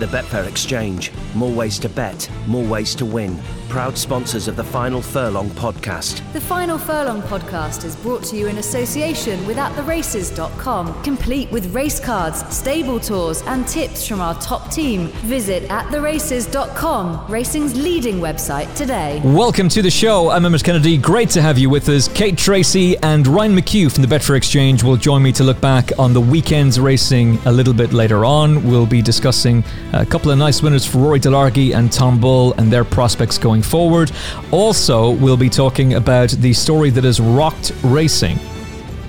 The Betfair Exchange. More ways to bet, more ways to win. Proud sponsors of the Final Furlong podcast. The Final Furlong podcast is brought to you in association with AtTheRaces.com, complete with race cards, stable tours, and tips from our top team. Visit AtTheRaces.com, racing's leading website today. Welcome to the show. I'm Emmet Kennedy. Great to have you with us. Kate Tracey and Ryan McCue from the Betfair Exchange will join me to look back on the weekend's racing a little bit later on. We'll be discussing a couple of nice winners for Rory Delargy and Tom Bull and their prospects going forward. Also, we'll be talking about the story that has rocked racing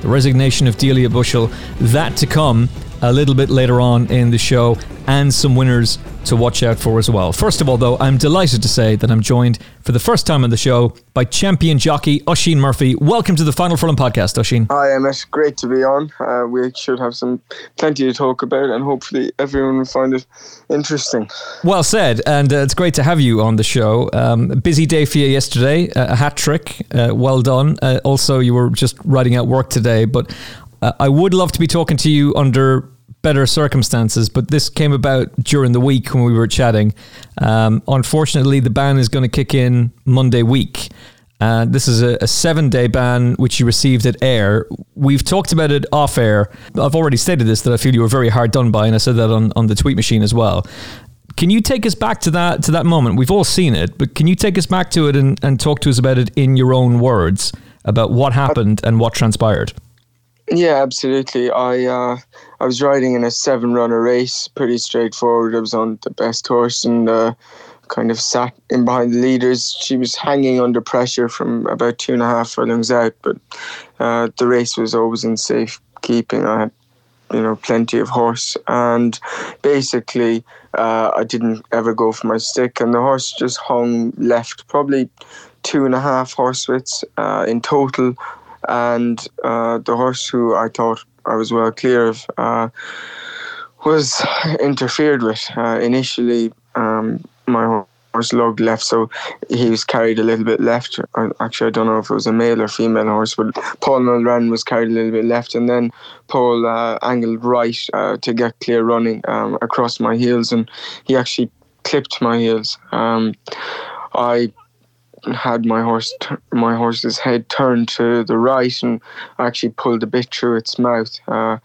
the resignation of Delia Bushell. That to come a little bit later on in the show, and some winners to watch out for as well. First of all, though, I'm delighted to say that I'm joined for the first time on the show by champion jockey Oisin Murphy. Welcome to the Final Furlong podcast, Oisin. Hi, Emmet. Great to be on. Uh, we should have some plenty to talk about, and hopefully everyone will find it interesting. Well said, and uh, it's great to have you on the show. Um, busy day for you yesterday, a hat trick. Uh, well done. Uh, also, you were just writing out work today, but uh, I would love to be talking to you under better circumstances, but this came about during the week when we were chatting. Um, unfortunately, the ban is going to kick in Monday week. Uh, this is a, a seven day ban which you received at Ayr. We've talked about it off air. I've already stated this that I feel you were very hard done by, and I said that on, on the tweet machine as well. Can you take us back to that to that moment? We've all seen it, but can you take us back to it and, and talk to us about it in your own words about what happened and what transpired? Yeah, absolutely. I uh, I was riding in a seven runner race, pretty straightforward. I was on the best horse and uh, kind of sat in behind the leaders. She was hanging under pressure from about two and a half furlongs out, but uh, the race was always in safe keeping. I had you know plenty of horse and basically uh, I didn't ever go for my stick and the horse just hung left probably two and a half horsewhips uh, in total and uh, the horse who I thought I was well clear of uh, was interfered with. Uh, initially, um, my horse lugged left, so he was carried a little bit left. Actually, I don't know if it was a male or female horse, but Paul Mulrennan was carried a little bit left, and then Paul uh, angled right uh, to get clear running um, across my heels, and he actually clipped my heels. Um, I had my horse my horse's head turned to the right and actually pulled a bit through its mouth. Uh,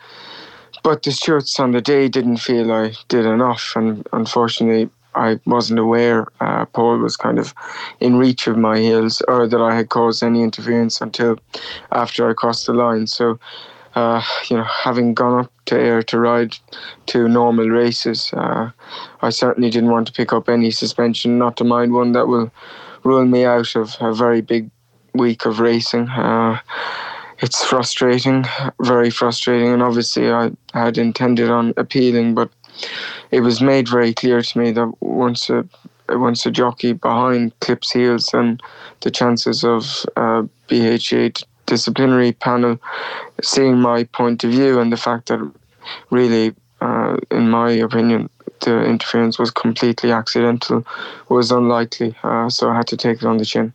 but the stewards on the day didn't feel I did enough, and unfortunately, I wasn't aware uh, Paul was kind of in reach of my heels, or that I had caused any interference until after I crossed the line. So. Uh, you know, having gone up to Ayr to ride two normal races, uh, I certainly didn't want to pick up any suspension, not to mind one that will rule me out of a very big week of racing. Uh, it's frustrating, very frustrating, and obviously I had intended on appealing, but it was made very clear to me that once a once a jockey behind clips heels, then the chances of uh, BHA disciplinary panel seeing my point of view and the fact that really, uh, in my opinion, the interference was completely accidental was unlikely. Uh, so I had to take it on the chin.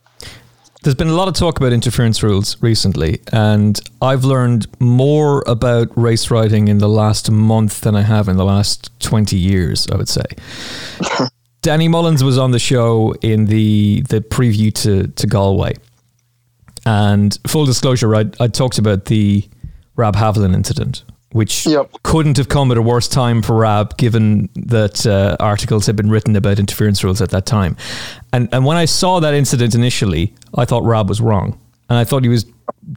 There's been a lot of talk about interference rules recently, and I've learned more about race riding in the last month than I have in the last 20 years, I would say. Danny Mullins was on the show in the, the preview to, to Galway. And full disclosure, I, I talked about the Rab Havlin incident which Yep. couldn't have come at a worse time for Rab, given that uh, articles had been written about interference rules at that time. And and when I saw that incident initially, I thought Rab was wrong, and I thought he was.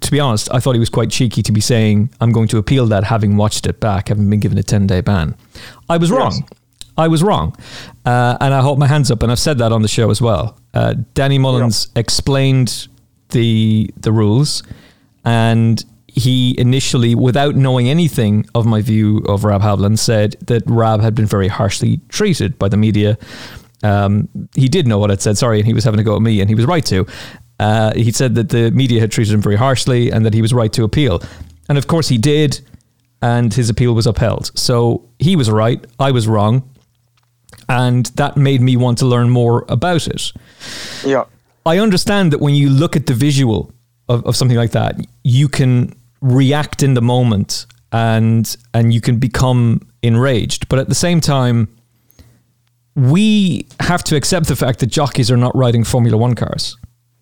To be honest, I thought he was quite cheeky to be saying, "I'm going to appeal that," having watched it back, having been given a 10 day ban. I was wrong. I was wrong, uh, and I hold my hands up, and I've said that on the show as well. Uh, Danny Mullins explained the the rules, and he initially, without knowing anything of my view of Rab Havlin, said that Rab had been very harshly treated by the media. Um, he did know what I'd said, sorry, and he was having a go at me, and he was right to. Uh, he said that the media had treated him very harshly and that he was right to appeal. And of course, he did, and his appeal was upheld. So he was right, I was wrong, and that made me want to learn more about it. Yeah. I understand that when you look at the visual of, of something like that, you can react in the moment and and you can become enraged. But at the same time, we have to accept the fact that jockeys are not riding Formula One cars.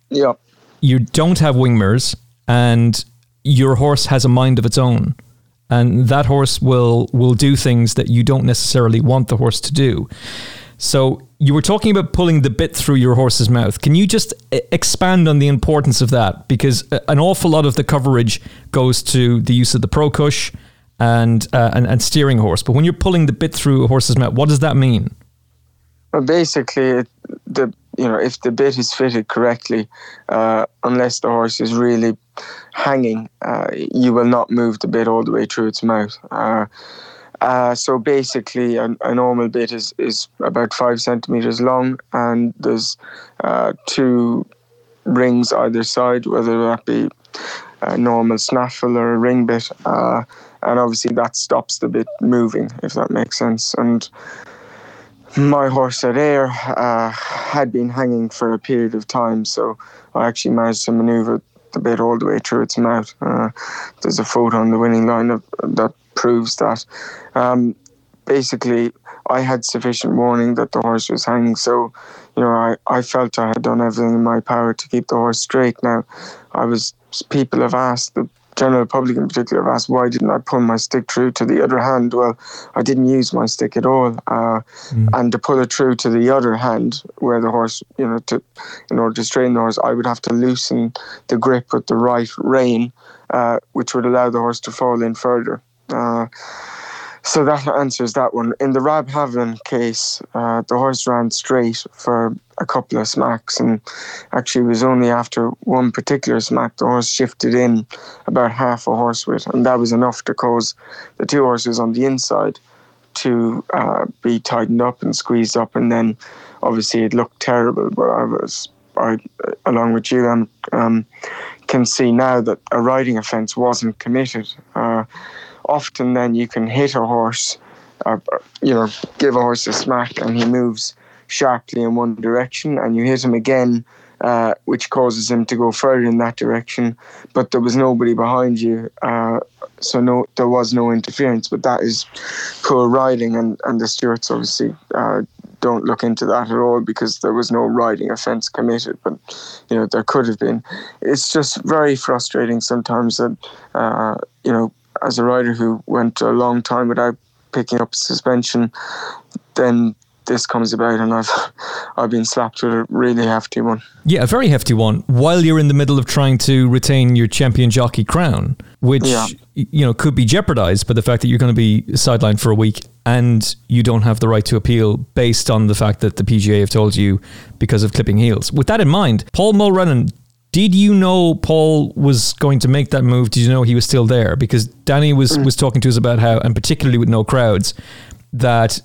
Yeah. You don't have wing mirrors, and your horse has a mind of its own, and that horse will will do things that you don't necessarily want the horse to do. So you were talking about pulling the bit through your horse's mouth. Can you just expand on the importance of that? Because uh, an awful lot of the coverage goes to the use of the pro cush and, uh, and and steering horse. But when you're pulling the bit through a horse's mouth, what does that mean? Well, basically, the you know if the bit is fitted correctly, uh, unless the horse is really hanging, uh, you will not move the bit all the way through its mouth. Uh, so basically, a, a normal bit is, is about five centimeters long, and there's uh, two rings either side, whether that be a normal snaffle or a ring bit, uh, and obviously that stops the bit moving, if that makes sense. And my horse at Ayr uh, had been hanging for a period of time, so I actually managed to maneuver the bit all the way through its mouth. Uh, there's a photo on the winning line of, that proves that. Um, basically, I had sufficient warning that the horse was hanging, so you know I, I felt I had done everything in my power to keep the horse straight. Now, I was people have asked the general public in particular have asked why didn't I pull my stick through to the other hand? Well, I didn't use my stick at all, uh, and to pull it through to the other hand where the horse, you know, to in order to strain the horse, I would have to loosen the grip with the right rein, uh, which would allow the horse to fall in further. Uh, so that answers that one. In the Rab Havlin case, uh, the horse ran straight for a couple of smacks, and actually it was only after one particular smack the horse shifted in about half a horse width, and that was enough to cause the two horses on the inside to uh, be tightened up and squeezed up, and then obviously it looked terrible. But I was, I, along with you, um, um, can see now that a riding offence wasn't committed. Uh, often then you can hit a horse, uh, you know, give a horse a smack and he moves sharply in one direction and you hit him again, uh, which causes him to go further in that direction. But there was nobody behind you, uh, so no, there was no interference. But that is poor riding, and, and the stewards obviously uh, don't look into that at all because there was no riding offence committed. But you know there could have been. It's just very frustrating sometimes that uh, you know as a rider who went a long time without picking up suspension, then this comes about and I've I've been slapped with a really hefty one. Yeah, a very hefty one. While you're in the middle of trying to retain your champion jockey crown, which Yeah. you know could be jeopardized by the fact that you're going to be sidelined for a week and you don't have the right to appeal based on the fact that the PGA have told you because of clipping heels. With that in mind, Paul Mulrennan. Did you know Paul was going to make that move? Did you know he was still there? Because Danny was, was talking to us about how, and particularly with no crowds, that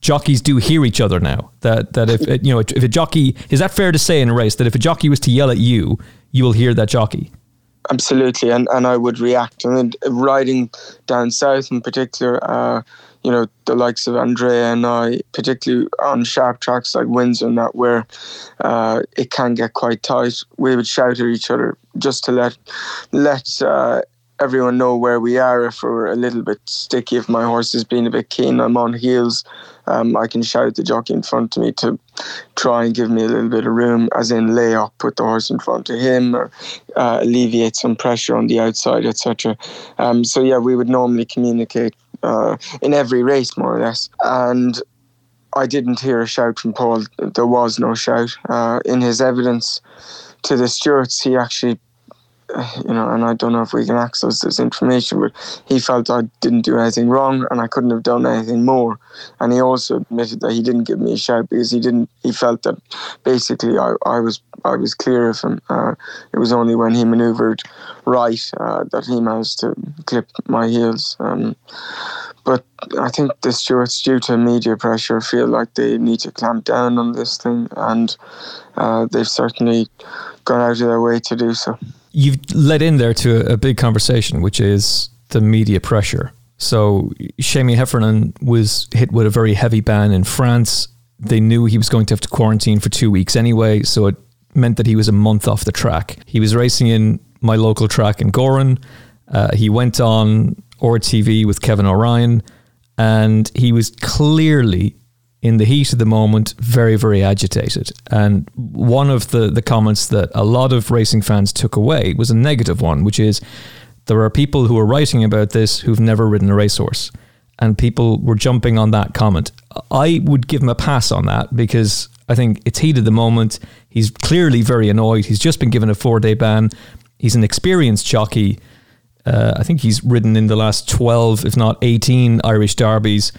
jockeys do hear each other now. That that if you know if a jockey is that fair to say in a race that if a jockey was to yell at you, you will hear that jockey. Absolutely, and, and I would react. And then riding down south in particular, uh, you know, the likes of Andrea and I, particularly on sharp tracks like Windsor and that, where uh, it can get quite tight, we would shout at each other just to let let uh, everyone know where we are if we're a little bit sticky. If my horse is being a bit keen, I'm on heels. Um, I can shout the jockey in front of me to try and give me a little bit of room, as in lay up, put the horse in front of him, or uh, alleviate some pressure on the outside, etc. Um, so yeah, we would normally communicate uh, in every race, more or less. And I didn't hear a shout from Paul. There was no shout. Uh, in his evidence to the stewards, he actually you know, and I don't know if we can access this information, but he felt I didn't do anything wrong and I couldn't have done anything more. And he also admitted that he didn't give me a shout because he didn't. He felt that basically I, I was I was clear of him. Uh, it was only when he manoeuvred right uh, that he managed to clip my heels. Um, but I think the stewards, due to media pressure, feel like they need to clamp down on this thing, and uh, they've certainly gone out of their way to do so you've led in there to a, a big conversation, which is the media pressure. So Seamie Heffernan was hit with a very heavy ban in France. They knew he was going to have to quarantine for two weeks anyway, so it meant that he was a month off the track. He was racing in my local track in Gowran. Uh, he went on RTV with Kevin O'Ryan, and he was clearly in the heat of the moment, very, very agitated. And one of the, the comments that a lot of racing fans took away was a negative one, which is there are people who are writing about this who've never ridden a racehorse. And people were jumping on that comment. I would give him a pass on that because I think it's heat of the moment. He's clearly very annoyed. He's just been given a four day ban. He's an experienced jockey. Uh, I think he's ridden in the last 12, if not 18 Irish Derbies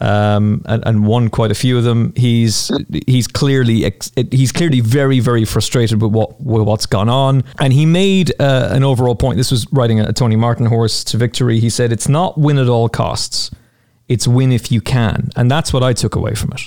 um, and, and won quite a few of them. He's he's clearly ex- he's clearly very very frustrated with what with what's gone on, and he made uh, an overall point. This was riding a Tony Martin horse to victory. He said, "It's not win at all costs; it's win if you can," and that's what I took away from it.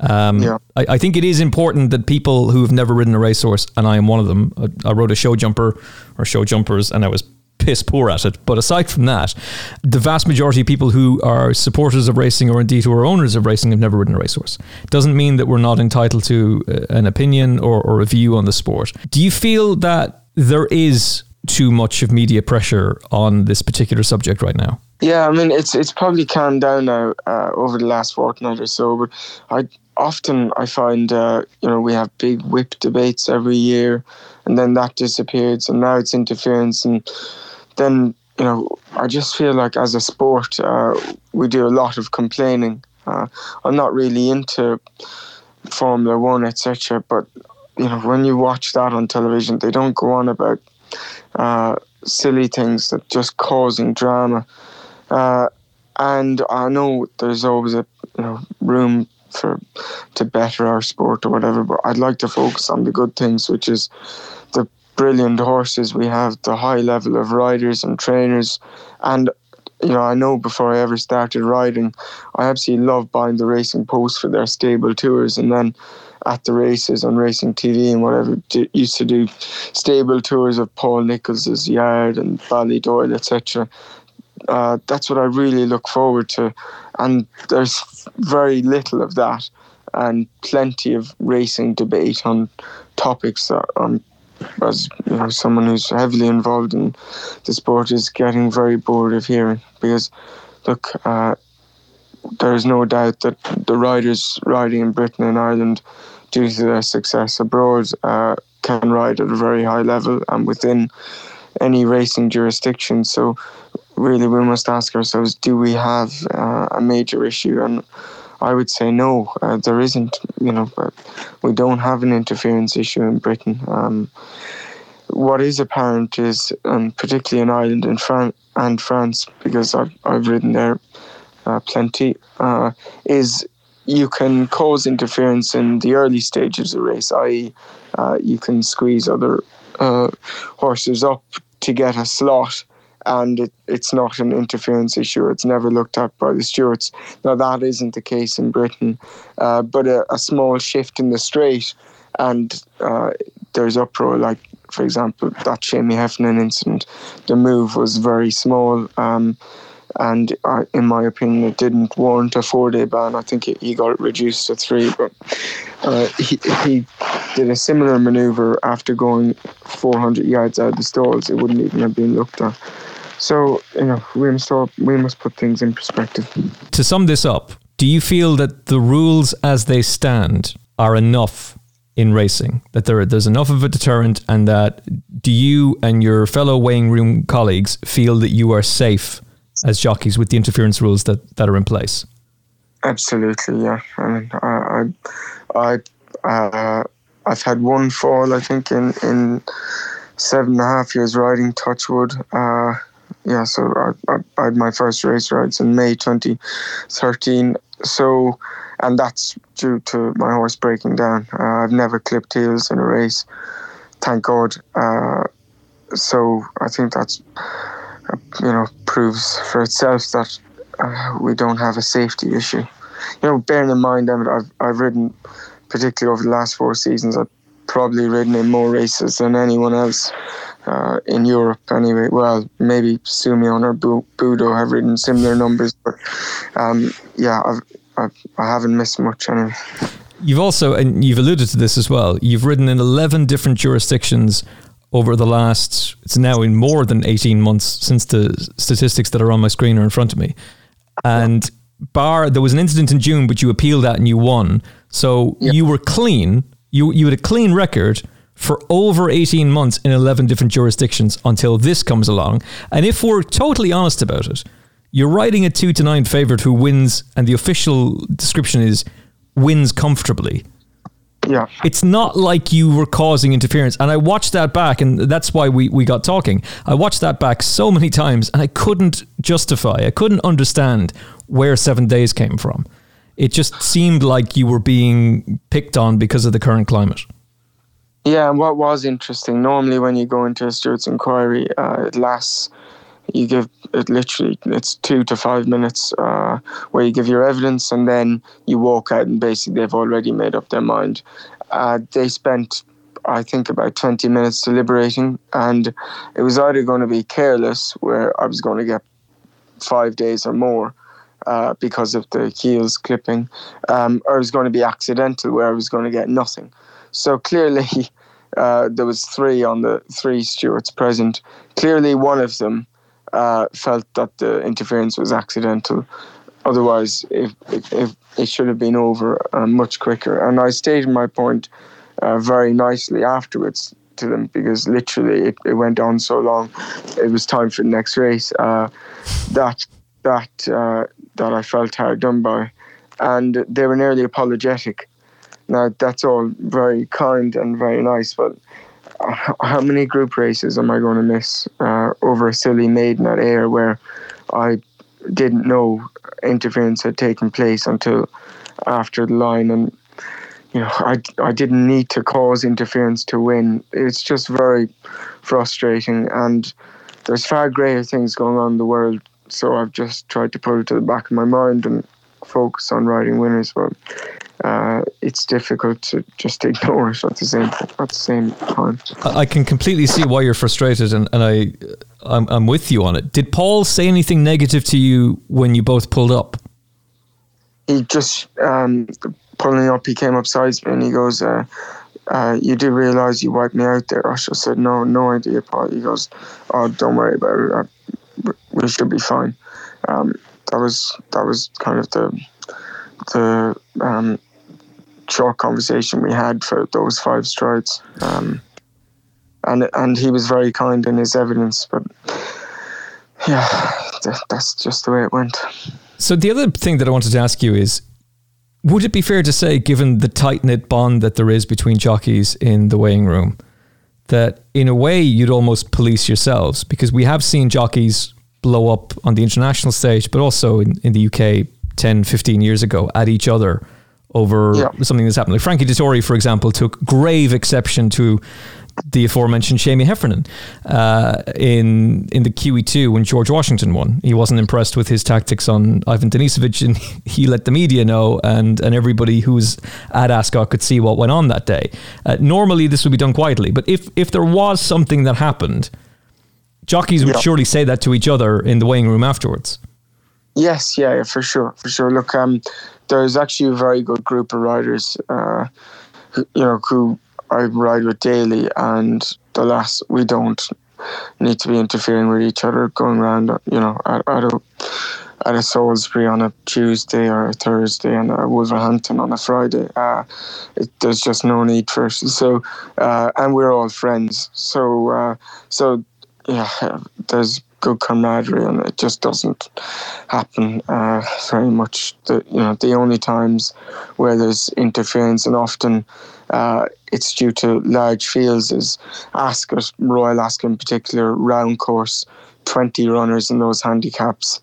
Um, yeah. I, I, think it is important that people who have never ridden a racehorse, and I am one of them, I, uh, I rode a show jumper or show jumpers, and I was piss poor at it. But aside from that, the vast majority of people who are supporters of racing or indeed who are owners of racing have never ridden a racehorse. Doesn't mean that we're not entitled to uh, an opinion or, or a view on the sport. Do you feel that there is too much of media pressure on this particular subject right now? Yeah, I mean it's it's probably calmed down now uh, over the last fortnight or so. But I often I find uh, you know we have big whip debates every year, and then that disappears, and now it's interference and then you know I just feel like as a sport uh, we do a lot of complaining. Uh, I'm not really into Formula One, etc. But you know when you watch that on television, they don't go on about uh, silly things that just causing drama. Uh, and I know there's always a you know room for to better our sport or whatever, but I'd like to focus on the good things, which is brilliant horses. We have, the high level of riders and trainers, and you know, I know before I ever started riding, I absolutely love buying the racing posts for their stable tours, and then at the races on racing TV and whatever used to do stable tours of Paul Nicholls's yard and Ballydoyle, etc. Uh, that's what I really look forward to, and there's very little of that, and plenty of racing debate on topics that I'm as you know, someone who's heavily involved in the sport is getting very bored of hearing. Because look uh, there is no doubt that the riders riding in Britain and Ireland due to their success abroad uh, can ride at a very high level and within any racing jurisdiction. So really we must ask ourselves do we have uh, a major issue? And I would say no, uh, there isn't. You know, we don't have an interference issue in Britain. Um, what is apparent is, and particularly in Ireland and, Fran- and France, because I've, I've ridden there uh, plenty, uh, is you can cause interference in the early stages of the race, i.e., uh, you can squeeze other uh, horses up to get a slot and it, it's not an interference issue. It's never looked at by the stewards. Now, that isn't the case in Britain, uh, but a, a, small shift in the straight, and uh, there's uproar. Like, for example, that Seamie Heffernan incident, the move was very small. Um, and uh, in my opinion, it didn't warrant a four-day ban. I think he got reduced to three, but uh, he, he did a similar manoeuvre after going 400 yards out of the stalls. It wouldn't even have been looked at. So you know, we must all, we must put things in perspective. To sum this up, do you feel that the rules as they stand are enough in racing? That there there's enough of a deterrent, and that do you and your fellow weighing room colleagues feel that you are safe as jockeys with the interference rules that, that are in place? Absolutely, yeah. I mean, I, I, I uh, I've had one fall, I think, in in seven and a half years riding Touchwood. Uh, yeah, so I, I, I, had my first race rides in May 2013. So, and that's due to my horse breaking down. Uh, I've never clipped heels in a race, thank God. Uh, so I think that's, uh, you know, proves for itself that uh, we don't have a safety issue. You know, bearing in mind, that I've, I've ridden, particularly over the last four seasons, I've probably ridden in more races than anyone else uh, in Europe anyway. Well, maybe Soumillon or Boudot have ridden similar numbers, but um, yeah, I've, I've, I haven't missed much anyway. You've also, and you've alluded to this as well, you've ridden in 11 different jurisdictions over the last, it's now in more than 18 months since the statistics that are on my screen are in front of me. And bar, there was an incident in June, but you appealed that and you won. So you were clean. You, you had a clean record for over 18 months in 11 different jurisdictions until this comes along. And if we're totally honest about it, you're riding a 2 to 9 favourite who wins, and the official description is wins comfortably. Yeah. It's not like you were causing interference. And I watched that back, and that's why we, we got talking. I watched that back so many times, and I couldn't justify, I couldn't understand where seven days came from. It just seemed like you were being picked on because of the current climate. Yeah, and what was interesting, normally when you go into a Stewart's inquiry, uh, it lasts, you give it literally, it's two to five minutes uh, where you give your evidence and then you walk out and basically they've already made up their mind. Uh, they spent, I think, about 20 minutes deliberating and it was either going to be careless, where I was going to get five days or more. Uh, because of the heels clipping, um, or it was going to be accidental, where I was going to get nothing. So clearly, uh, there was three on the three stewards present. Clearly, one of them uh, felt that the interference was accidental. Otherwise, if, if, if it should have been over uh, much quicker. And I stated my point uh, very nicely afterwards to them because literally it, it went on so long. It was time for the next race. Uh, that that uh, that I felt hard done by, and they were nearly apologetic now, that's all very kind and very nice, but how many group races am I going to miss uh, over a silly maiden at Ayr where I didn't know interference had taken place until after the line and you know I, I didn't need to cause interference to win. It's just very frustrating and there's far greater things going on in the world so I've just tried to put it to the back of my mind and focus on riding winners but uh, it's difficult to just ignore it at the same at the same time. I can completely see why you're frustrated, and, and I I'm, I'm with you on it. Did Paul say anything negative to you when you both pulled up? He just um, pulling up. He came up beside me and he goes, uh, uh, "You do realise you wiped me out there?" I said, "No, no idea, Paul." He goes, "Oh, don't worry about it. I, we should be fine." Um, that was that was kind of the the um, short conversation we had for those five strides. Um, and and he was very kind in his evidence, but yeah, that's just the way it went. So the other thing that I wanted to ask you is, would it be fair to say, given the tight knit bond that there is between jockeys in the weighing room, that in a way you'd almost police yourselves because we have seen jockeys blow up on the international stage, but also in, in the UK 10, 15 years ago at each other over yeah. something that's happened. Like Frankie Dettori, for example, took grave exception to the aforementioned Seamie Heffernan uh, in in the QE2 when George Washington won. He wasn't impressed with his tactics on Ivan Denisovich, and he let the media know, and and everybody who was at Ascot could see what went on that day. Uh, normally, this would be done quietly, but if if there was something that happened, jockeys would yeah. surely say that to each other in the weighing room afterwards. Yes, yeah, yeah, for sure, for sure. Look, um, there's actually a very good group of riders, uh, who, you know, who I ride with daily, and the last we don't need to be interfering with each other, going around, you know, at, at a at a Salisbury on a Tuesday or a Thursday and a Wolverhampton on a Friday. Uh, it, there's just no need for it. So, uh, and we're all friends. So, uh, so yeah, there's good camaraderie, and it just doesn't happen uh, very much. The, you know, the only times where there's interference, and often uh, it's due to large fields, is Ascot, Royal Ascot in particular, round course, 20 runners in those handicaps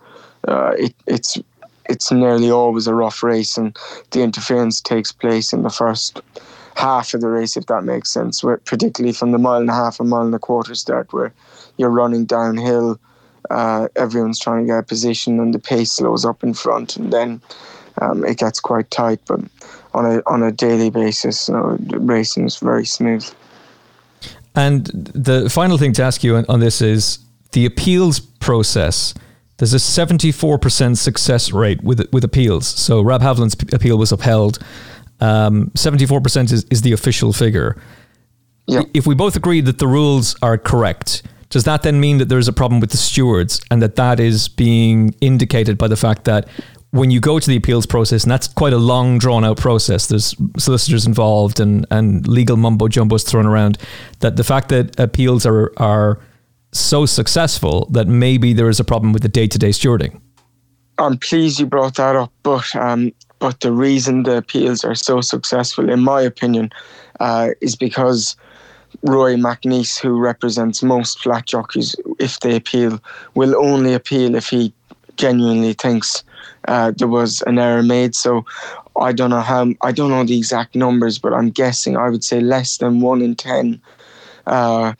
uh, it, it's it's nearly always a rough race, and the interference takes place in the first half of the race, if that makes sense. Where, particularly from the mile and a half, a mile and a quarter start, where you're running downhill, uh, everyone's trying to get a position, and the pace slows up in front, and then um, it gets quite tight. But on a on a daily basis, you know, racing is very smooth. And the final thing to ask you on, on this is the appeals process there's a 74% success rate with with appeals. So Rab Havlin's appeal was upheld. Um, 74% is, is the official figure. Yeah. If we both agree that the rules are correct, does that then mean that there's a problem with the stewards and that that is being indicated by the fact that when you go to the appeals process, and that's quite a long, drawn out process, there's solicitors involved and, and legal mumbo jumbos thrown around, that the fact that appeals are, are so successful that maybe there is a problem with the day to day stewarding. I'm pleased you brought that up, but um, but the reason the appeals are so successful, in my opinion, uh, is because Rory Mac Neice, who represents most flat jockeys, if they appeal, will only appeal if he genuinely thinks uh, there was an error made. So I don't know how I don't know the exact numbers, but I'm guessing I would say less than one in ten uh,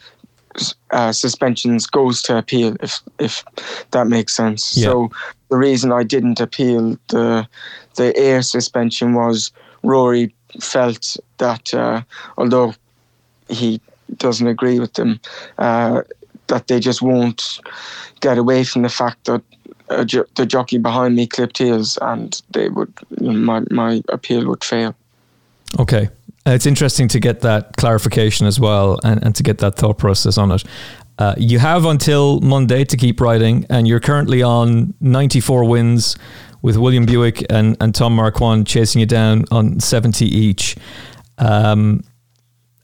uh, suspensions goes to appeal if if that makes sense. Yeah. So the reason I didn't appeal the the Ayr suspension was Rory felt that uh, although he doesn't agree with them, uh, that they just won't get away from the fact that jo- the jockey behind me clipped heels and they would my my appeal would fail. Okay, uh, it's interesting to get that clarification as well and, and to get that thought process on it. Uh, you have until Monday to keep riding, and you're currently on 94 wins with William Buick and, and Tom Marquand chasing you down on 70 each. Um,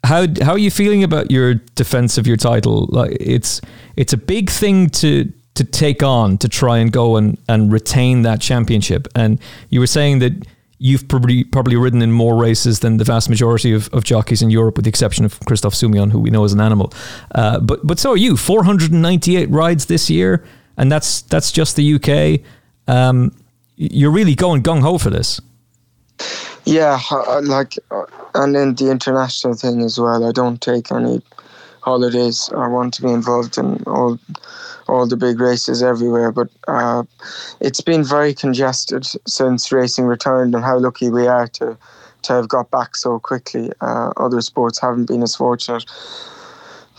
how how are you feeling about your defense of your title? Like it's it's a big thing to to take on to try and go and, and retain that championship. And you were saying that you've probably probably ridden in more races than the vast majority of, of jockeys in Europe, with the exception of Christophe Soumillon, who we know is an animal. Uh, but but so are you. 498 rides this year, and that's that's just the UK. Um, you're really going gung ho for this. Yeah, like, uh, and in the international thing as well. I don't take any holidays. I want to be involved in all all the big races everywhere. But uh, it's been very congested since racing returned, and how lucky we are to to have got back so quickly. Uh, other sports haven't been as fortunate.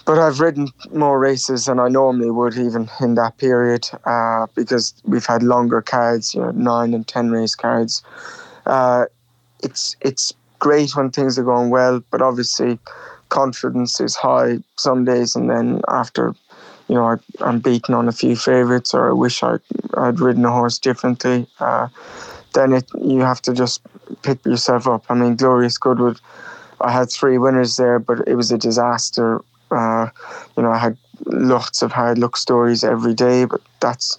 But I've ridden more races than I normally would, even in that period, uh, because we've had longer cards, you know, nine and ten race cards. It's it's great when things are going well, but obviously confidence is high some days, and then after you know, I, am beaten on a few favourites, or I wish I, I'd ridden a horse differently. Uh, then it you have to just pick yourself up. I mean, Glorious Goodwood, I had three winners there, but it was a disaster. Uh, you know, I had lots of hard luck stories every day, but that's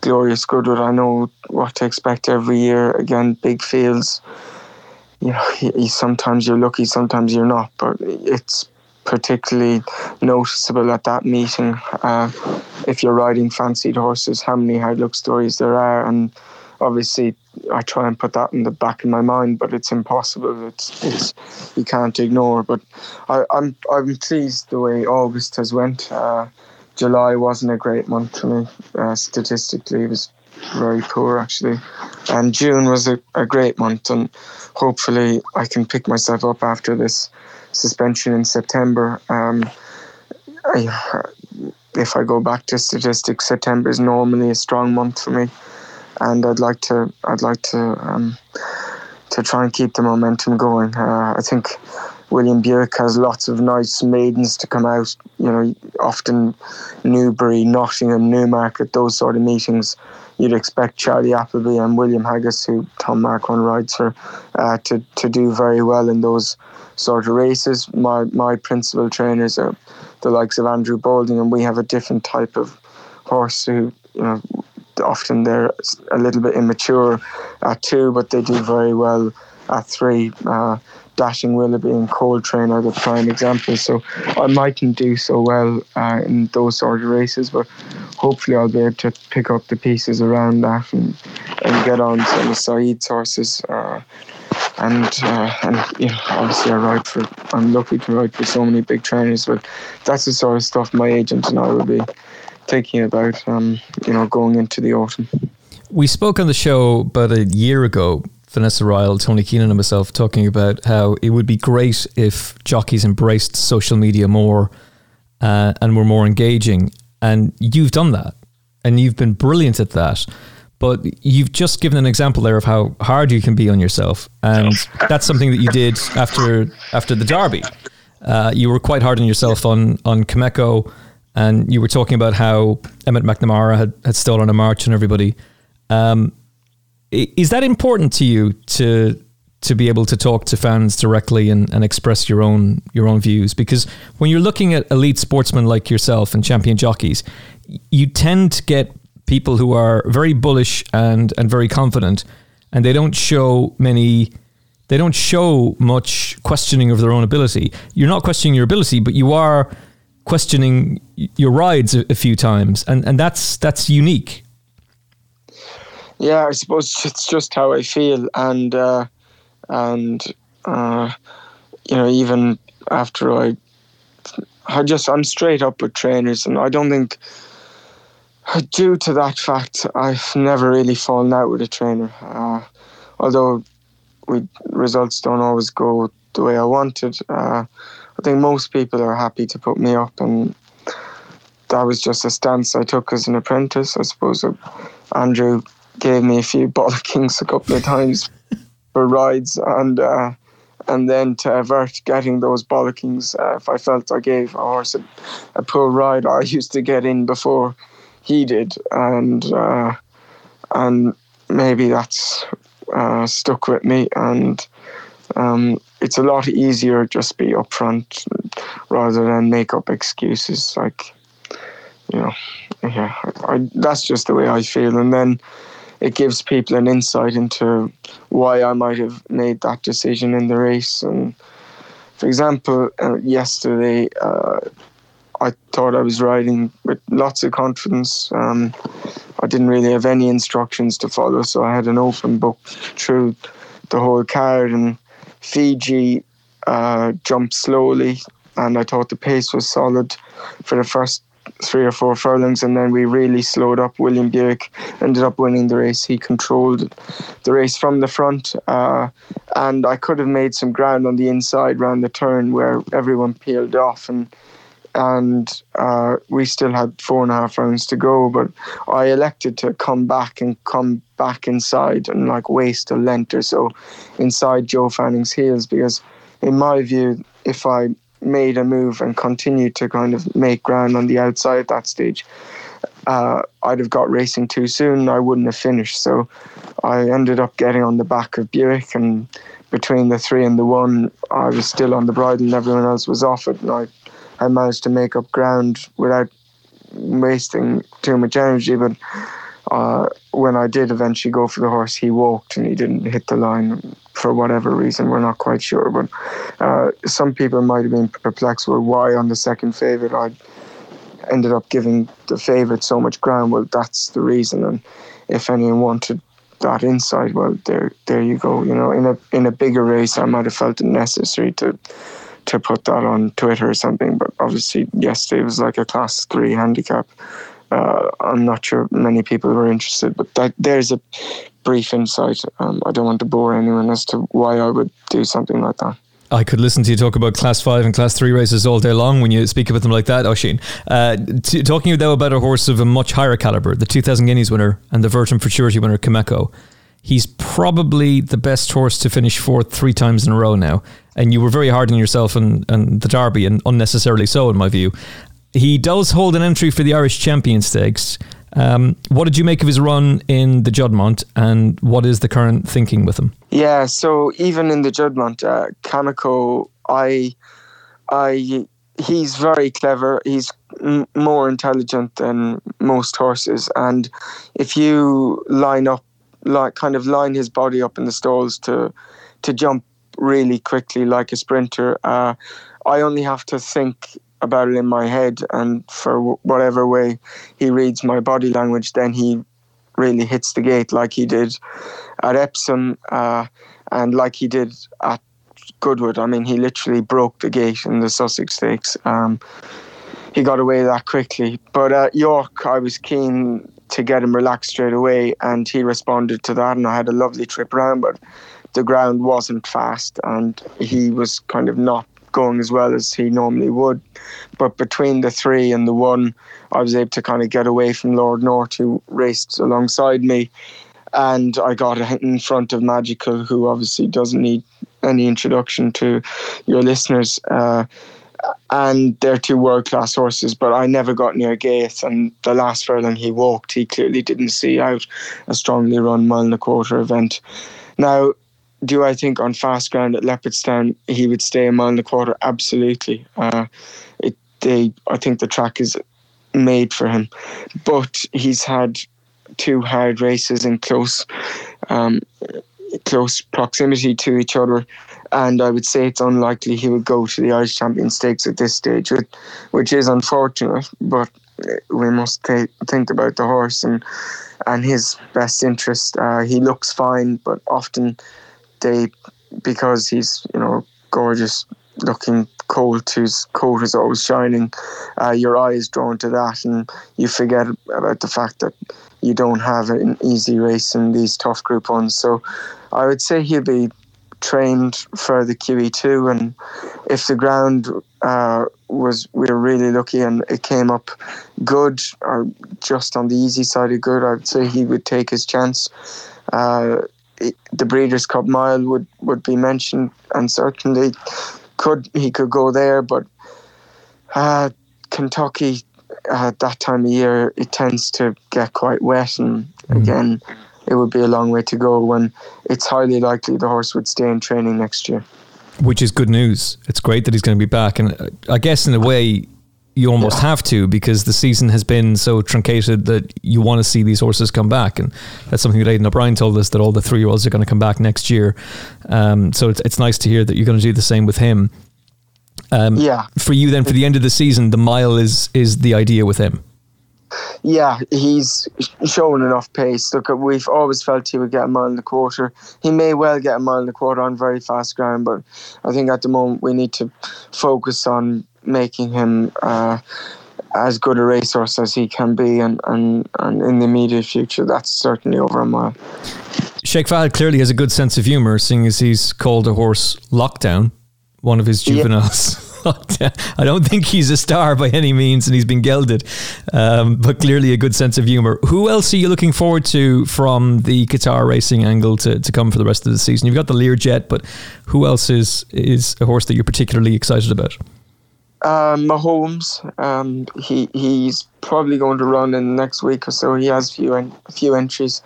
Glorious Goodwood. I know what to expect every year. Again, big fields. You know, sometimes you're lucky, sometimes you're not, but it's particularly noticeable at that meeting. Uh, if you're riding fancied horses, how many hard luck stories there are, and obviously I try and put that in the back of my mind, but it's impossible. It's it's you can't ignore. But I, am I'm, I'm pleased the way August has went. Uh, July wasn't a great month for me uh, statistically. It was very poor actually, and June was a, a great month, and hopefully I can pick myself up after this suspension in September. Um, I, if I go back to statistics, September is normally a strong month for me, and I'd like to I'd like to um, to try and keep the momentum going. Uh, I think William Buick has lots of nice maidens to come out. You know, often Newbury, Nottingham, Newmarket, those sort of meetings. You'd expect Charlie Appleby and William Haggas, who Tom Marquand rides for, uh, to to do very well in those sort of races. My my principal trainers are the likes of Andrew Balding, and we have a different type of horse who you know often they're a little bit immature at two, but they do very well at three. Uh, Dashing Willoughby and Coltrane are the prime examples. So I mightn't do so well uh, in those sort of races, but hopefully I'll be able to pick up the pieces around that and, and get on some of horses. Uh, and uh, and you know obviously I ride for I'm lucky to ride for so many big trainers, but that's the sort of stuff my agent and I will be thinking about. Um, you know, going into the autumn. We spoke on the show about a year ago Vanessa Ryle, Tony Keenan, and myself talking about how it would be great if jockeys embraced social media more uh, and were more engaging. And you've done that, and you've been brilliant at that. But you've just given an example there of how hard you can be on yourself, and that's something that you did after after the Derby. Uh, you were quite hard on yourself on on Kameko, and you were talking about how Emmet McNamara had, had stolen a march and everybody. Um, is that important to you to to be able to talk to fans directly and, and express your own your own views? Because when you're looking at elite sportsmen like yourself and champion jockeys, you tend to get people who are very bullish and and very confident, and they don't show many. They don't show much questioning of their own ability. You're not questioning your ability, but you are questioning your rides a, a few times, and and that's that's unique yeah, I suppose it's just how I feel, and uh, and uh, you know, even after I, I just I'm straight up with trainers, and I don't think, due to that fact, I've never really fallen out with a trainer. Uh, although, we results don't always go the way I wanted. Uh, I think most people are happy to put me up, and that was just a stance I took as an apprentice. I suppose Andrew gave me a few bollockings a couple of times for rides, and uh, and then to avert getting those bollockings, uh, if I felt I gave a horse a, a, poor ride, I used to get in before he did, and uh, and maybe that's uh, stuck with me, and um, it's a lot easier just be upfront rather than make up excuses like you know yeah I, that's just the way I feel and then it gives people an insight into why I might have made that decision in the race. And for example, uh, yesterday uh, I thought I was riding with lots of confidence. Um, I didn't really have any instructions to follow, so I had an open book through the whole card. And Fiji uh, jumped slowly, and I thought the pace was solid for the first three or four furlongs, and then we really slowed up. William Buick ended up winning the race. He controlled the race from the front, uh, and I could have made some ground on the inside round the turn where everyone peeled off, and and uh, we still had four and a half rounds to go. But I elected to come back and come back inside and like waste a length or so inside Joe Fanning's heels because, in my view, if I made a move and continued to kind of make ground on the outside at that stage, uh, I'd have got racing too soon. I wouldn't have finished. So I ended up getting on the back of Buick, and between the three and the one, I was still on the bridle, and everyone else was off it. And I, I managed to make up ground without wasting too much energy. But uh, when I did eventually go for the horse, he walked and he didn't hit the line for whatever reason. We're not quite sure, but uh, some people might have been perplexed with why on the second favourite I ended up giving the favourite so much ground. Well, that's the reason, and if anyone wanted that insight, well, there, there you go. You know, in a in a bigger race, I might have felt it necessary to to put that on Twitter or something. But obviously, yesterday was like a class three handicap uh, I'm not sure many people were interested, but that, there's a brief insight. Um, I don't want to bore anyone as to why I would do something like that. I could listen to you talk about class five and class three races all day long when you speak about them like that, Oisín. Uh, t- talking though about a horse of a much higher caliber, the 2000 Guineas winner and the Vertem Futurity winner, Kameko. he's probably the best horse to finish fourth three times in a row now. And you were very hard on yourself and, and the Derby, and unnecessarily so, in my view. He does hold an entry for the Irish Champion Stakes. Um, what did you make of his run in the Juddmonte, and what is the current thinking with him? Yeah, so even in the Juddmonte, uh, Kameko, I, I, he's very clever. He's m- more intelligent than most horses, and if you line up, like kind of line his body up in the stalls to, to jump really quickly like a sprinter, uh, I only have to think about it in my head, and for whatever way he reads my body language, then he really hits the gate like he did at Epsom uh, and like he did at Goodwood. I mean, he literally broke the gate in the Sussex Stakes. Um, he got away that quickly. But at York, I was keen to get him relaxed straight away, and he responded to that, and I had a lovely trip around. But the ground wasn't fast, and he was kind of not going as well as he normally would. But between the three and the one, I was able to kind of get away from Lord North, who raced alongside me. And I got in front of Magical, who obviously doesn't need any introduction to your listeners. Uh, and they're two world class horses, but I never got near Gates. And the last furlong he walked, he clearly didn't see out a strongly run mile and a quarter event. Now, do I think on fast ground at Leopardstown he would stay a mile and a quarter? Absolutely. Uh, it, they, I think the track is made for him, but he's had two hard races in close, um, close proximity to each other, and I would say it's unlikely he would go to the Irish Champion Stakes at this stage, which, which is unfortunate. But we must think about the horse and and his best interest. Uh, he looks fine, but often they because he's you know gorgeous looking coat his coat is always shining uh, your eye is drawn to that and you forget about the fact that you don't have an easy race in these tough group ones. So I would say he'll be trained for the QE2 and if the ground uh, was we were really lucky and it came up good or just on the easy side of good I'd say he would take his chance. Uh, the Breeders' Cup Mile would, would be mentioned, and certainly could he could go there. But uh, Kentucky at uh, that time of year, it tends to get quite wet, and mm. again, it would be a long way to go. When it's highly likely the horse would stay in training next year. Which is good news. It's great that he's going to be back, and uh, I guess in a way, you almost have to because the season has been so truncated that you want to see these horses come back, and that's something that Aidan O'Brien told us that all the three year olds are going to come back next year. Um, so it's it's nice to hear that you're going to do the same with him. Um, yeah. For you, then, for the end of the season, the mile is is the idea with him. Yeah, he's shown enough pace. Look, we've always felt he would get a mile and a quarter. He may well get a mile and a quarter on very fast ground, but I think at the moment we need to focus on making him uh, as good a racehorse as he can be, and, and, and in the immediate future, that's certainly over a mile. Sheikh Fahad clearly has a good sense of humour, seeing as he's called a horse Lockdown, one of his juveniles. Yeah. I don't think he's a star by any means, and he's been gelded, um, but clearly a good sense of humour. Who else are you looking forward to from the Qatar racing angle to, to come for the rest of the season? You've got the Learjet, but who else is is a horse that you're particularly excited about? Uh, Mahomes, um, he he's probably going to run in the next week or so. He has a few en- few entries.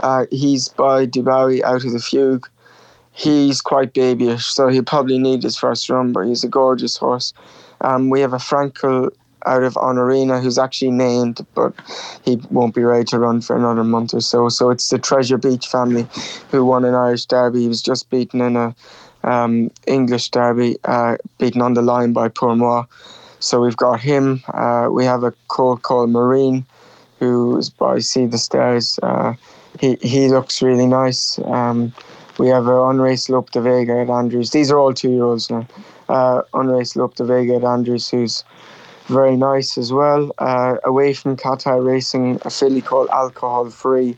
Uh, he's by Dubawi out of the fugue. He's quite babyish, so he'll probably need his first run. But he's a gorgeous horse. Um, we have a Frankel out of Honorina who's actually named, but he won't be ready to run for another month or so. So it's the Treasure Beach family who won an Irish Derby. He was just beaten in a um, English Derby, uh, beaten on the line by Pourmois. So we've got him. Uh, we have a colt called Marine, who is by Sea The Stars. Uh, he he looks really nice. Um, we have a unraced Lope de Vega at Andrews. These are all two year olds now. Uh, unraced Lope de Vega at Andrews, who's very nice as well. Uh, away from Qatar Racing, a filly called Alcohol Free,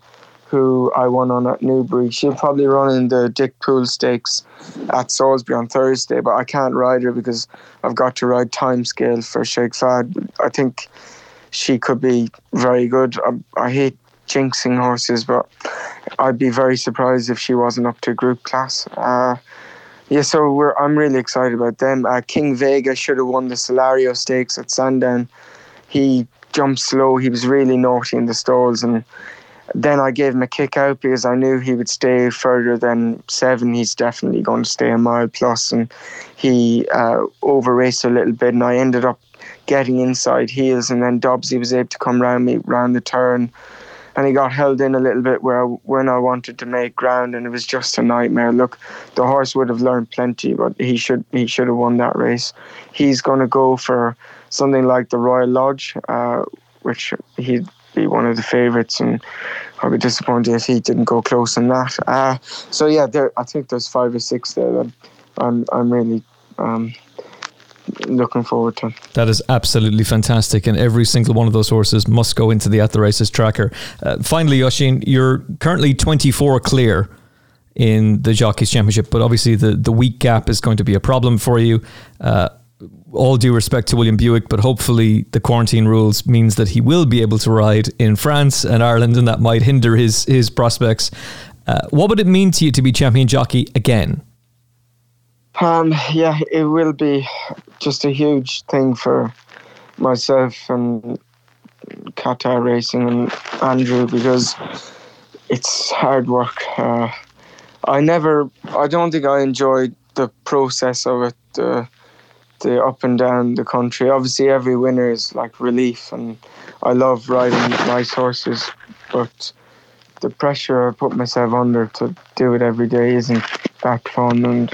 who I won on at Newbury. She'll probably run in the Dick Poole Stakes at Salisbury on Thursday, but I can't ride her because I've got to ride timescale for Sheikh Fahad. I think she could be very good. I, I hate jinxing horses, but I'd be very surprised if she wasn't up to group class. Uh, yeah, so I'm really excited about them. Uh, King Vega should have won the Solario Stakes at Sandown. He jumped slow. He was really naughty in the stalls, and then I gave him a kick out because I knew he would stay further than seven. He's definitely going to stay a mile plus, and he uh, over raced a little bit, and I ended up getting inside heels, and then Dobbsy was able to come round me round the turn, and he got held in a little bit where when I wanted to make ground, and it was just a nightmare. Look, the horse would have learned plenty, but he should he should have won that race. He's going to go for something like the Royal Lodge, uh, which he'd be one of the favourites, and I'd be disappointed if he didn't go close in that. Uh, so yeah, there I think there's five or six there that I'm I'm really um, looking forward to. That is absolutely fantastic, and every single one of those horses must go into the at the races tracker. Uh, finally, Oisin, you're currently 24 clear in the Jockeys Championship, but obviously the the week gap is going to be a problem for you. Uh, all due respect to William Buick, but hopefully the quarantine rules means that he will be able to ride in France and Ireland, and that might hinder his his prospects. Uh, what would it mean to you to be champion jockey again? Um, yeah, it will be just a huge thing for myself and Qatar Racing and Andrew because it's hard work. Uh, I never, I don't think I enjoyed the process of it. Uh, the up and down the country. Obviously, every winner is like relief, and I love riding nice horses, but the pressure I put myself under to do it every day isn't that fun. And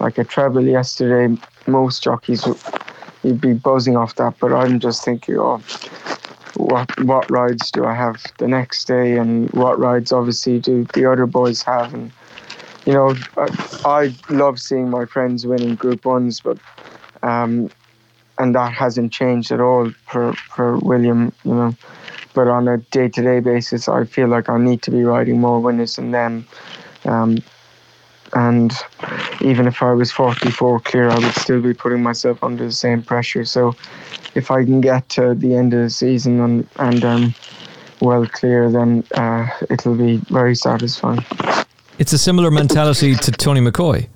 like a treble yesterday, most jockeys you'd be buzzing off that, but I'm just thinking, oh, what what rides do I have the next day, and what rides obviously do the other boys have, and you know, I, I love seeing my friends winning Group Ones, but um, and that hasn't changed at all for for William, you know. But on a day-to-day basis, I feel like I need to be riding more winners than them. Um, and even if I was 44 clear, I would still be putting myself under the same pressure. So if I can get to the end of the season and, and um, well clear, then uh, it'll be very satisfying. It's a similar mentality to Tony McCoy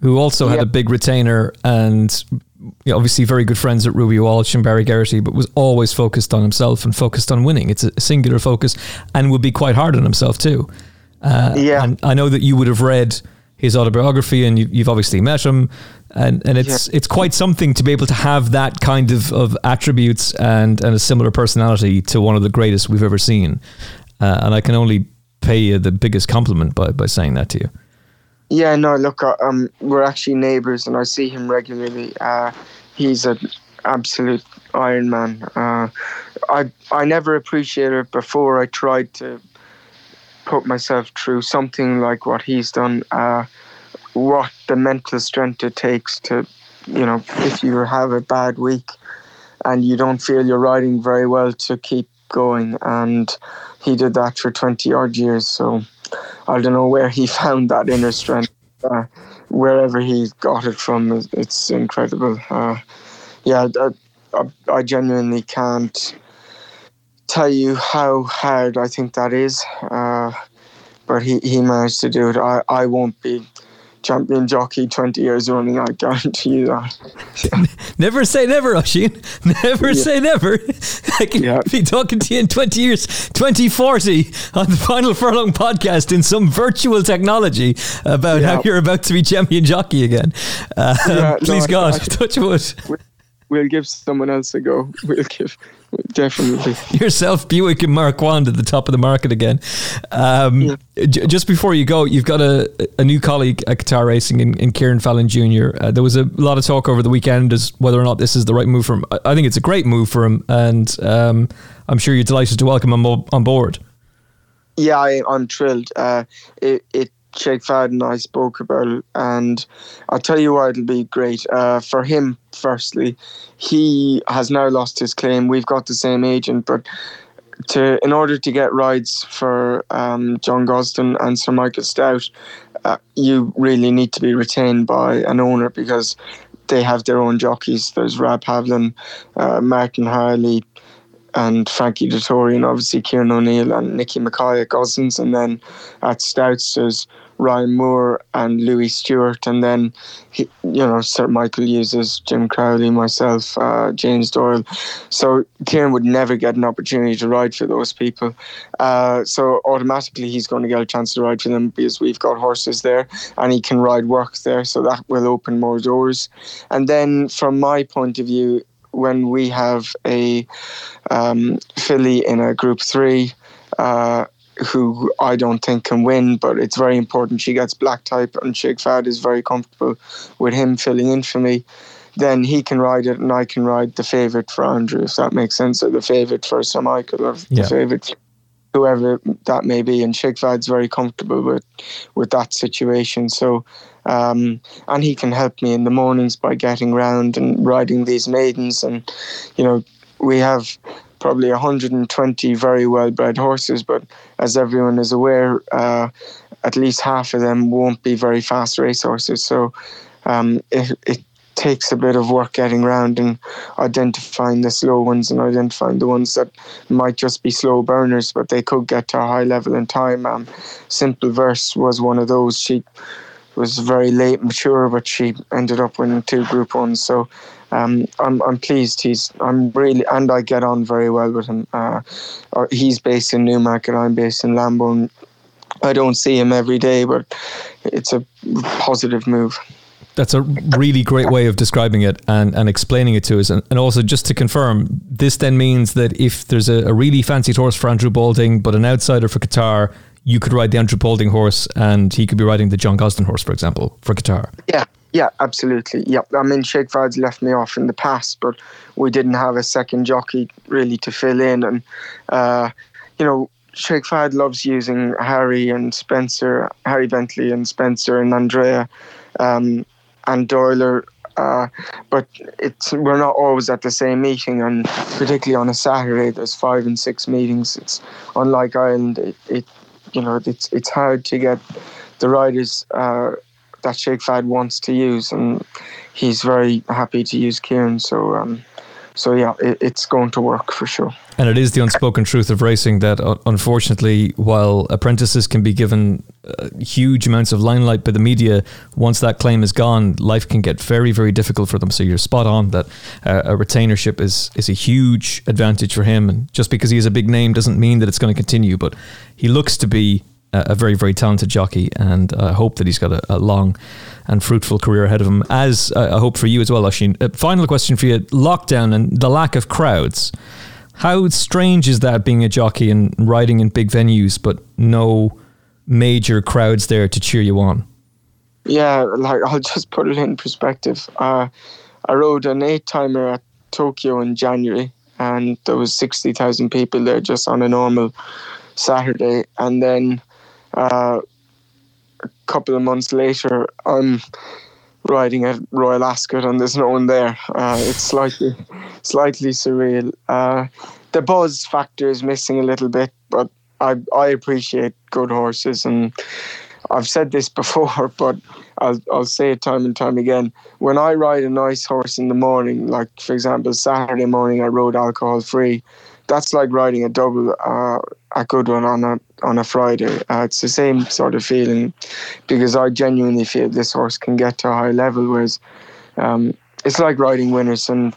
who also had a big retainer and you know, obviously very good friends at Ruby Walsh and Barry Geraghty, but was always focused on himself and focused on winning. It's a singular focus and would be quite hard on himself too. Uh, yeah. And I know that you would have read his autobiography and you, have obviously met him. And, and it's yeah. it's quite something to be able to have that kind of, of attributes and, and a similar personality to one of the greatest we've ever seen. Uh, and I can only pay you the biggest compliment by, by saying that to you. Yeah, no, look, uh, um, we're actually neighbours, and I see him regularly. Uh, he's an absolute Iron Man. Uh, I I never appreciated it before. I tried to put myself through something like what he's done. Uh, what the mental strength it takes to, you know, if you have a bad week and you don't feel you're riding very well, to keep going. And he did that for twenty odd years. So I don't know where he found that inner strength. Uh, wherever he got it from, it's incredible. Uh, yeah, I, I, genuinely can't tell you how hard I think that is. Uh, but he, he managed to do it. I, I won't be champion jockey 20 years running, I guarantee you that. never say never, Oisin. Never yeah. say never. I can yeah. be talking to you in 20 years, 2040 on the Final Furlong podcast in some virtual technology about yeah. how you're about to be champion jockey again. Uh, please, no, God, I, touch wood. We'll give someone else a go. We'll give definitely. Yourself, Buick and Marquand at the top of the market again. Um, yeah. j- just before you go, you've got a, a new colleague at Qatar Racing in, in Cieren Fallon Jr. Uh, there was a lot of talk over the weekend as whether or not this is the right move for him. I think it's a great move for him, and um, I'm sure you're delighted to welcome him on board. Yeah, I, am thrilled. Uh, it, it Sheikh Fahad and I spoke about and I'll tell you why it'll be great. Uh, for him, firstly, he has now lost his claim. We've got the same agent, but to in order to get rides for um, John Gosden and Sir Michael Stoute, uh, you really need to be retained by an owner because they have their own jockeys. There's Rab Havlin, uh, Martin Harley, and Frankie Dettori and obviously Kieran O'Neill and Nicky Mackay at Gosden's. And then at Stouts, there's Ryan Moore and Louis Steward. And then, he, you know, Sir Michael uses Jim Crowley, myself, uh, James Doyle. So Cieren would never get an opportunity to ride for those people. Uh, so automatically he's going to get a chance to ride for them because we've got horses there and he can ride work there. So that will open more doors. And then from my point of view, when we have a um, filly in a group three uh, who I don't think can win, but it's very important she gets black type and Sheikh Fahad is very comfortable with him filling in for me. Then he can ride it and I can ride the favourite for Andrew, if that makes sense, or the favourite for Sir Michael, or yeah. the favourite whoever that may be. And Sheikh Fahad's very comfortable with with that situation. So um, and he can help me in the mornings by getting round and riding these maidens. And, you know, we have probably 120 very well bred horses, but as everyone is aware, uh, at least half of them won't be very fast race horses. So um, it, it takes a bit of work getting around and identifying the slow ones and identifying the ones that might just be slow burners, but they could get to a high level in time. Um, Simple Verse was one of those. She was very late mature, but she ended up winning two Group Ones. So um, I'm I'm pleased. He's I'm really and I get on very well with him. Uh, uh he's based in Newmarket. I'm based in Lambourn. I don't see him every day, but it's a positive move. That's a really great way of describing it and, and explaining it to us. And, and also, just to confirm, this then means that if there's a, a really fancy horse for Andrew Balding, but an outsider for Qatar, you could ride the Andrew Balding horse and he could be riding the John Gosden horse, for example, for Qatar. Yeah, yeah, absolutely. Yeah, I mean, Sheikh Fahad's left me off in the past, but we didn't have a second jockey really to fill in. And, uh, you know, Sheikh Fahad loves using Harry and Spencer, Harry Bentley and Spencer and Andrea um, and Doyle. Uh, but it's we're not always at the same meeting, and particularly on a Saturday, there's five and six meetings. It's unlike Ireland. It, it you know, it's it's hard to get the riders uh, that Sheikh Fahad wants to use, and he's very happy to use Cieren. So, um, so yeah, it, it's going to work for sure. And it is the unspoken truth of racing that, uh, unfortunately, while apprentices can be given uh, huge amounts of limelight by the media, once that claim is gone, life can get very, very difficult for them. So you're spot on that uh, a retainership is is a huge advantage for him. And just because he has a big name doesn't mean that it's going to continue. But he looks to be a very, very talented jockey, and I hope that he's got a, a long and fruitful career ahead of him. As I hope for you as well, Oisín. Uh, final question for you: lockdown and the lack of crowds. How strange is that being a jockey and riding in big venues, but no major crowds there to cheer you on? Yeah, like I'll just put it in perspective. Uh, I rode an eight timer at Tokyo in January, and there was sixty thousand people there just on a normal Saturday, and then uh, a couple of months later, I'm riding at Royal Ascot and there's no one there. Uh, it's slightly, slightly surreal. Uh, the buzz factor is missing a little bit, but I I appreciate good horses and I've said this before, but I'll I'll say it time and time again. When I ride a nice horse in the morning, like for example Saturday morning, I rode alcohol free. That's like riding a double, uh, a good one on a on a Friday. Uh, it's the same sort of feeling because I genuinely feel this horse can get to a high level. Whereas um, it's like riding winners and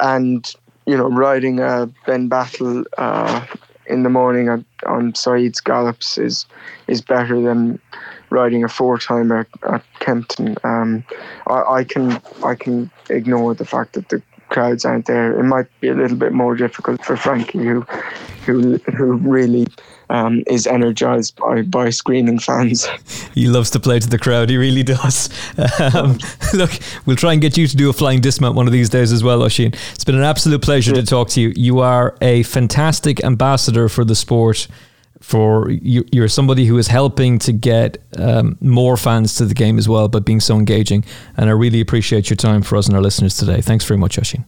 and you know riding a Benbatl uh, in the morning on, on Saeed's gallops is is better than riding a four timer at Kempton. Um, I, I can I can ignore the fact that the crowds aren't there. It might be a little bit more difficult for Frankie, who who who really um, is energized by, by screaming fans. He loves to play to the crowd. He really does. Um, look, we'll try and get you to do a flying dismount one of these days as well, Oisín. It's been an absolute pleasure yeah. to talk to you. You are a fantastic ambassador for the sport. For you, you're somebody who is helping to get um, more fans to the game as well, but being so engaging. And I really appreciate your time for us and our listeners today. Thanks very much, Oisín.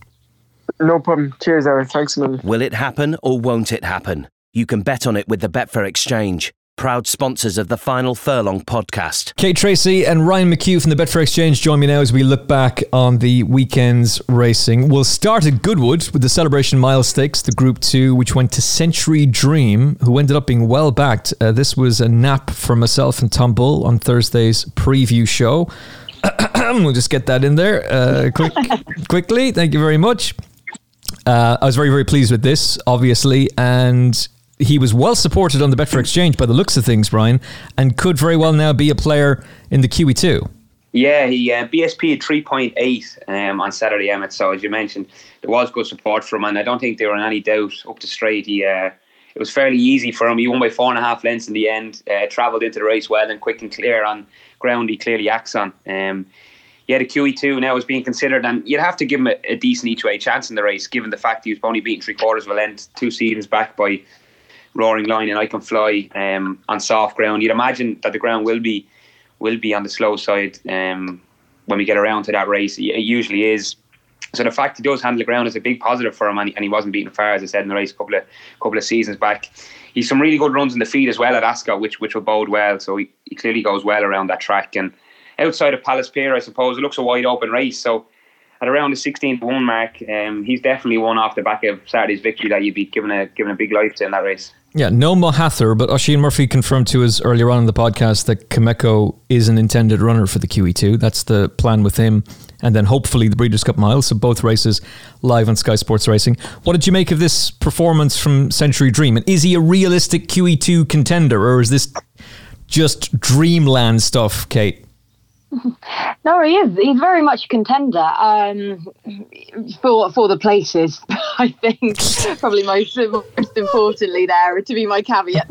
No problem. Cheers, Eric. Thanks, man. Will it happen or won't it happen? You can bet on it with the Betfair Exchange. Proud sponsors of the final Furlong podcast. Kate Tracey and Ryan McCue from the Betfair Exchange join me now as we look back on the weekend's racing. We'll start at Goodwood with the Celebration Mile Stakes, the Group 2, which went to Century Dream, who ended up being well backed. Uh, this was a nap for myself and Tom Bull on Thursday's preview show. we'll just get that in there uh, quick, quickly. Thank you very much. Uh, I was very, very pleased with this, obviously, and he was well supported on the Betfair Exchange by the looks of things, Ryan, and could very well now be a player in the QE2. Yeah, he uh, BSP at three point eight um, on Saturday, Emmet. So as you mentioned, there was good support for him, and I don't think they were in any doubt up to straight. He uh, it was fairly easy for him. He won by four and a half lengths in the end. Uh, travelled into the race well and quick and clear on ground. He clearly acts on. Um, yeah, the QE2 now is being considered, and you'd have to give him a, a decent each way chance in the race, given the fact he was only beaten three quarters of a length two seasons back by Roaring Lion and I Can Fly um, on soft ground. You'd imagine that the ground will be will be on the slow side um, when we get around to that race. It usually is. So the fact he does handle the ground is a big positive for him, and he, and he wasn't beaten far, as I said in the race a couple of couple of seasons back. He's some really good runs in the feed as well at Ascot, which which will bode well. So he, he clearly goes well around that track. And outside of Palace Pier, I suppose it looks a wide open race. So at around the 16 to one mark, um, he's definitely one off the back of Saturday's victory that you'd be given a given a big life to in that race. Yeah, no Mohaather, but Oisin Murphy confirmed to us earlier on in the podcast that Kameko is an intended runner for the QE2. That's the plan with him. And then hopefully the Breeders' Cup Mile. So both races live on Sky Sports Racing. What did you make of this performance from Century Dream? And is he a realistic QE2 contender or is this just dreamland stuff, Kate? No, he is. He's very much a contender um, for for the places. I think probably most most importantly there to be my caveat.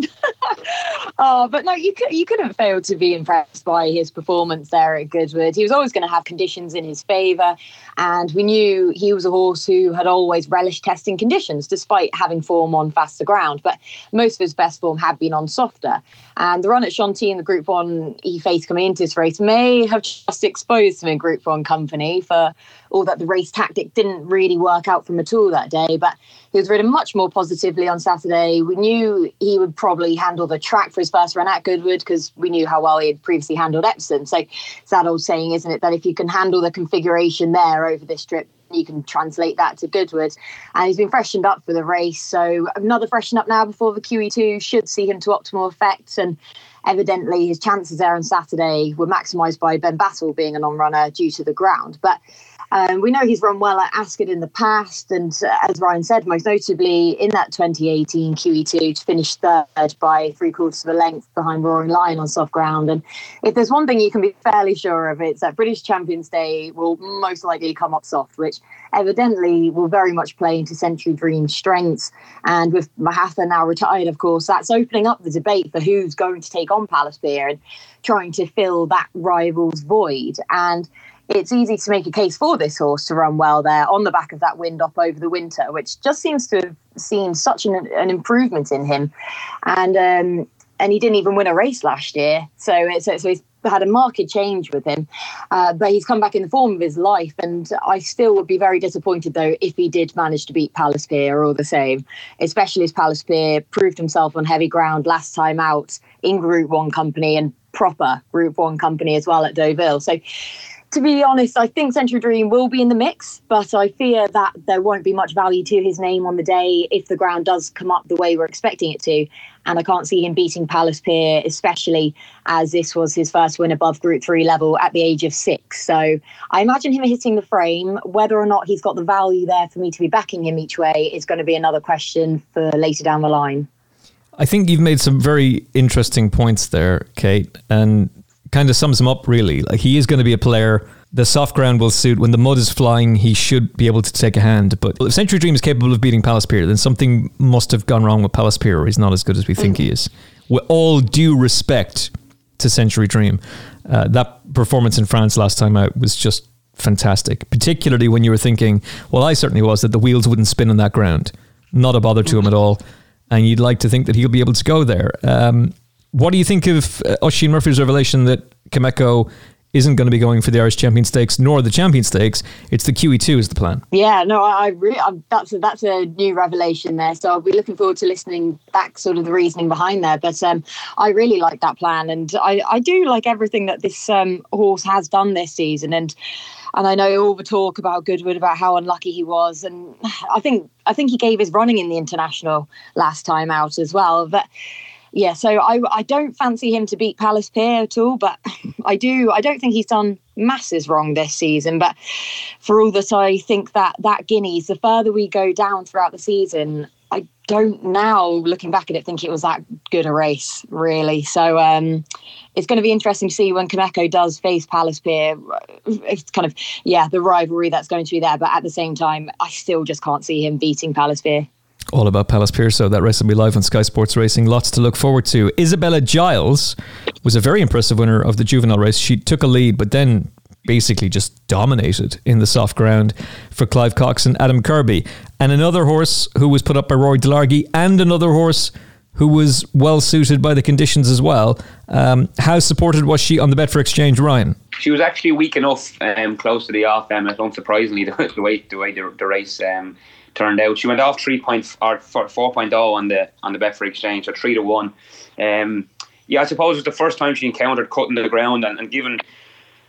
oh, but no, you could you couldn't fail to be impressed by his performance there at Goodwood. He was always going to have conditions in his favour, and we knew he was a horse who had always relished testing conditions, despite having form on faster ground. But most of his best form had been on softer. And the run at Chantilly in the Group One he faced coming into this race may have just exposed him in Group One company for all that the race tactic didn't really work out for him at all that day. But he was ridden much more positively on Saturday. We knew he would probably handle the track for his first run at Goodwood because we knew how well he had previously handled Epsom. So it's that old saying, isn't it, that if you can handle the configuration there over this trip, you can translate that to Goodwood. And he's been freshened up for the race. So another freshen up now before the QE2 should see him to optimal effect. And evidently his chances there on Saturday were maximised by Benbatl being a non-runner due to the ground. But um, we know he's run well at Ascot in the past, and uh, as Ryan said, most notably in that 2018 QE2 to finish third by three quarters of a length behind Roaring Lion on soft ground. And if there's one thing you can be fairly sure of, it's that British Champions Day will most likely come up soft, which evidently will very much play into Century Dream's strengths. And with Mohaather now retired, of course, that's opening up the debate for who's going to take on Palace Pier and trying to fill that rival's void. And it's easy to make a case for this horse to run well there on the back of that wind up over the winter, which just seems to have seen such an, an improvement in him. And um, and he didn't even win a race last year, so it's so he's had a marked change with him. Uh, but he's come back in the form of his life, and I still would be very disappointed though if he did manage to beat Palace Pier all the same, especially as Palace Pier proved himself on heavy ground last time out in Group One company and proper Group One company as well at Deauville. So to be honest, I think Century Dream will be in the mix, but I fear that there won't be much value to his name on the day if the ground does come up the way we're expecting it to. And I can't see him beating Palace Pier, especially as this was his first win above Group 3 level at the age of six. So I imagine him hitting the frame. Whether or not he's got the value there for me to be backing him each way is going to be another question for later down the line. I think you've made some very interesting points there, Kate. And kind of sums him up really. Like he is going to be a player. The soft ground will suit. When the mud is flying, he should be able to take a hand. But if Century Dream is capable of beating Palace Pier, then something must have gone wrong with Palace Pier, or he's not as good as we think he is. With all due respect to Century Dream, uh, that performance in France last time out was just fantastic. Particularly when you were thinking, well, I certainly was, that the wheels wouldn't spin on that ground. Not a bother to him at all. And you'd like to think that he'll be able to go there. Um, what do you think of uh, Oisin Murphy's revelation that Kameko isn't going to be going for the Irish Champion Stakes nor the Champion Stakes. It's the QE2 is the plan. Yeah, no, I, I really, I'm, that's a, that's a new revelation there. So I'll be looking forward to listening back, sort of the reasoning behind there. But um, I really like that plan, and I, I do like everything that this um, horse has done this season. And and I know all the talk about Goodwood about how unlucky he was, and I think I think he gave his running in the international last time out as well. But yeah, so I I don't fancy him to beat Palace Pier at all, but I do I don't think he's done masses wrong this season. But for all that I think that that Guineas, the further we go down throughout the season, I don't now looking back at it think it was that good a race really. So um, it's going to be interesting to see when Kameko does face Palace Pier. It's kind of yeah the rivalry that's going to be there, but at the same time, I still just can't see him beating Palace Pier all about Palace Pier. So that race will be live on Sky Sports Racing. Lots to look forward to. Isabella Giles was a very impressive winner of the juvenile race. She took a lead, but then basically just dominated in the soft ground for Clive Cox and Adam Kirby. And another horse who was put up by Rory Delargy and another horse who was well suited by the conditions as well. Um, how supported was she on the Betfair Exchange, Ryan? She was actually weak enough, um, close to the off, um, unsurprisingly, the, the way the way the, the race um, turned out. She went off three point or four point oh on the on the Betfair exchange, or three to one. Um, yeah, I suppose it was the first time she encountered cutting the ground, and, and given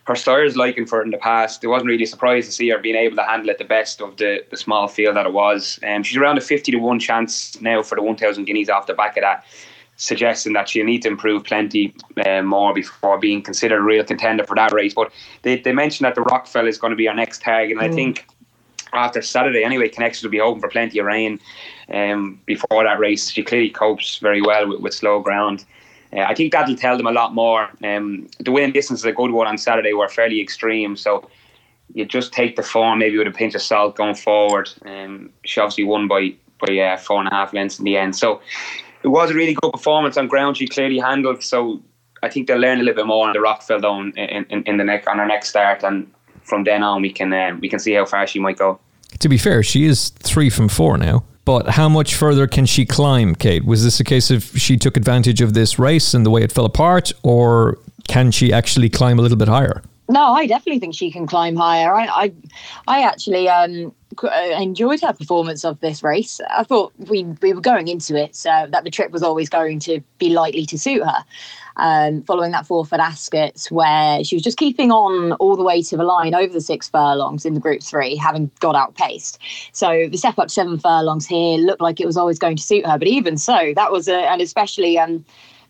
her styles liking for it in the past, it wasn't really a surprise to see her being able to handle it the best of the, the small field that it was. Um, she's around a 50 to 1 chance now for the 1,000 guineas off the back of that, suggesting that she'll need to improve plenty uh, more before being considered a real contender for that race. But they, they mentioned that the Rockfel is going to be our next tag, and mm. I think after Saturday anyway, Connections will be hoping for plenty of rain um, before that race. She clearly copes very well with, with slow ground. Uh, I think that'll tell them a lot more. Um, the winning distance is a good one on Saturday were fairly extreme, so you just take the form maybe with a pinch of salt going forward. Um, she obviously won by by uh, four and a half lengths in the end, so it was a really good performance on ground. She clearly handled. So I think they'll learn a little bit more on the Rockfel down in, in, in the neck on her next start and from then on we can uh, we can see how far she might go. To be fair, she is three from four now. But how much further can she climb, Kate? Was this a case of she took advantage of this race and the way it fell apart, or can she actually climb a little bit higher? No, I definitely think she can climb higher. I, I, I actually um, uh, enjoyed her performance of this race. I thought we we were going into it so that the trip was always going to be likely to suit her um, following that fourth at Ascot, where she was just keeping on all the way to the line over the six furlongs in the group three, having got outpaced. So the step up seven furlongs here looked like it was always going to suit her. But even so, that was a, and especially. Um,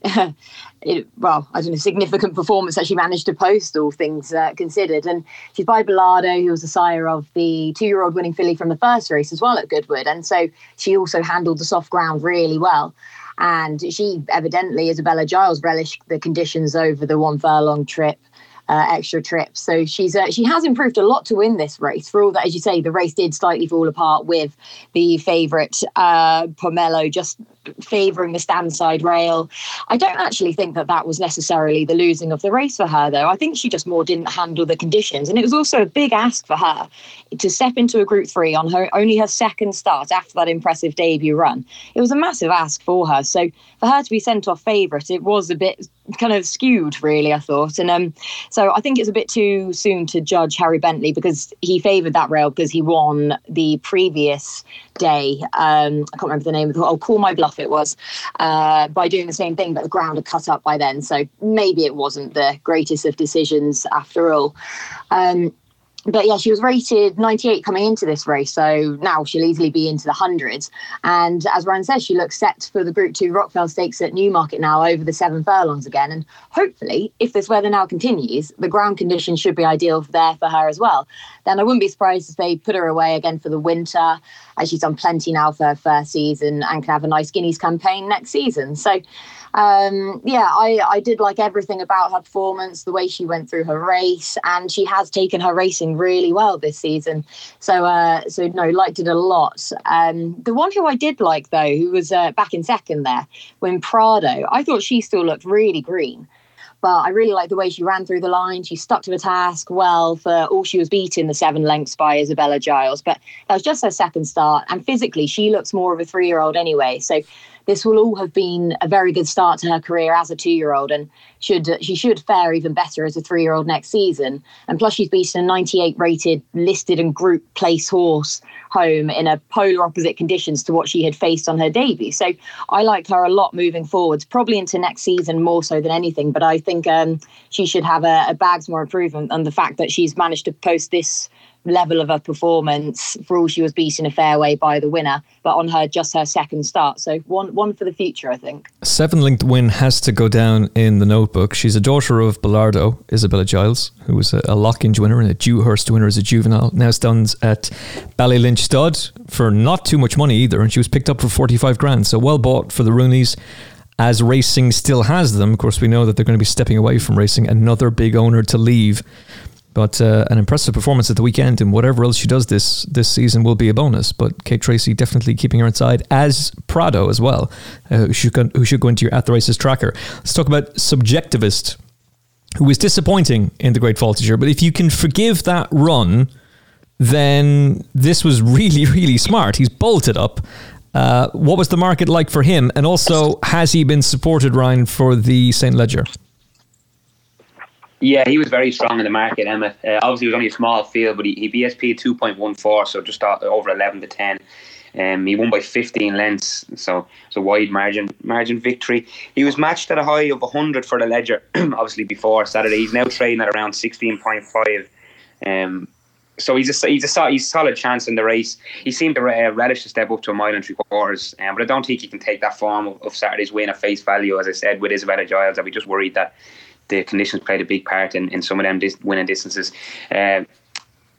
it, well, I don't know, significant performance that she managed to post, all things uh, considered. And she's by Belardo, who was the sire of the two year old winning filly from the first race as well at Goodwood. And so she also handled the soft ground really well. And she evidently, Isabella Giles, relished the conditions over the one furlong trip. Uh, extra trips. So she's uh, she has improved a lot to win this race. For all that, as you say, the race did slightly fall apart with the favourite uh, Pomelo just favouring the stand side rail. I don't actually think that that was necessarily the losing of the race for her, though. I think she just more didn't handle the conditions. And it was also a big ask for her to step into a group three on her only her second start after that impressive debut run. It was a massive ask for her. So for her to be sent off favourite, it was a bit kind of skewed, really, I thought. And um, so I think it's a bit too soon to judge Harry Bentley because he favoured that rail because he won the previous day. Um, I can't remember the name of the. I'll call my bluff. It was uh, by doing the same thing, but the ground had cut up by then, so maybe it wasn't the greatest of decisions after all. Um, but yeah, she was rated 98 coming into this race, so now she'll easily be into the hundreds. And as Ryan says, she looks set for the Group Two Rockfel Stakes at Newmarket now over the seven furlongs again. And hopefully, if this weather now continues, the ground conditions should be ideal there for her as well. Then I wouldn't be surprised if they put her away again for the winter, as she's done plenty now for her first season and can have a nice Guineas campaign next season. So um, yeah, I, I did like everything about her performance, the way she went through her race, and she has taken her racing really well this season. So, uh, so no, liked it a lot. Um, the one who I did like though, who was uh, back in second there, when Prado, I thought she still looked really green but I really like the way she ran through the line. She stuck to the task well for all she was beaten the seven lengths by Isabella Giles. But that was just her second start. And physically, she looks more of a three year old anyway. So this will all have been a very good start to her career as a two-year-old, and should she should fare even better as a three-year-old next season. And plus, she's beaten a 98 rated listed and group place horse home in a polar opposite conditions to what she had faced on her debut. So I like her a lot moving forwards, probably into next season more so than anything. But I think um, she should have a, a bags more improvement, and the fact that she's managed to post this level of her performance for all she was beaten a fairway by the winner, but on her just her second start. So one one for the future, I think. Seven linked win has to go down in the notebook. She's a daughter of Belardo, Isabella Giles, who was a, a Lockinge winner and a Dewhurst winner as a juvenile. Now stands at Ballylynch Stud for not too much money either, and she was picked up for forty five grand. So well bought for the Rooneys as racing still has them. Of course, we know that they're going to be stepping away from racing. Another big owner to leave but uh, an impressive performance at the weekend, and whatever else she does this this season will be a bonus. But Kate Tracey definitely keeping her inside, as Prado as well, uh, who, should go, who should go into your at the races tracker. Let's talk about subjectivist, who was disappointing in the Great Voltigeur. But if you can forgive that run, then this was really really smart. He's bolted up. Uh, what was the market like for him, and also has he been supported, Ryan, for the Saint Leger? Yeah, he was very strong in the market, Emmet. Uh, obviously, it was only a small field, but he, he BSP 2.14, so just over 11 to 10. Um, he won by 15 lengths, so it's a wide margin margin victory. He was matched at a high of 100 for the Leger, obviously before Saturday. He's now trading at around 16.5. Um, so he's a he's a he's solid chance in the race. He seemed to uh, relish to step up to a mile and three quarters, um, but I don't think he can take that form of, of Saturday's win at face value. As I said with Isabella Giles, I'd be just worried that the conditions played a big part in, in some of them dis- winning distances. Uh,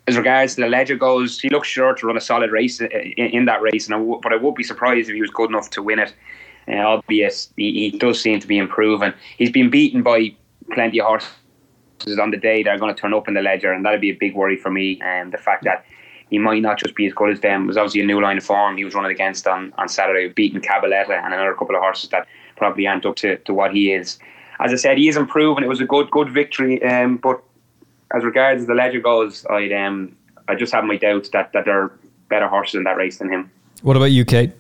as regards to the Leger goes, he looks sure to run a solid race in, in that race, and I w- but I would be surprised if he was good enough to win it. Uh, albeit he, he, does seem to be improving. He's been beaten by plenty of horses on the day that are going to turn up in the Leger, and that'd be a big worry for me. And um, the fact that he might not just be as good as them. It was obviously a new line of form he was running against on, on Saturday, beating Cabaletta and another couple of horses that probably aren't up to, to what he is as I said, he is improving. It was a good good victory. Um, but as regards the Leger goes, I um I just have my doubts that that there are better horses in that race than him. What about you, Kate?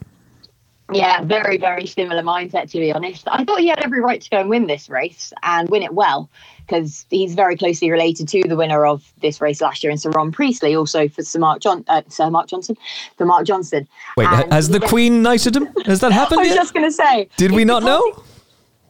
Yeah, very, very similar mindset to be honest. I thought he had every right to go and win this race and win it well because he's very closely related to the winner of this race last year in Sir Ron Priestley, also for Sir Mark John, uh, Sir Mark Johnston, for Mark Johnston. Wait, and has the Queen knighted him? Has that happened? I was yet? just going to say. Did we not know?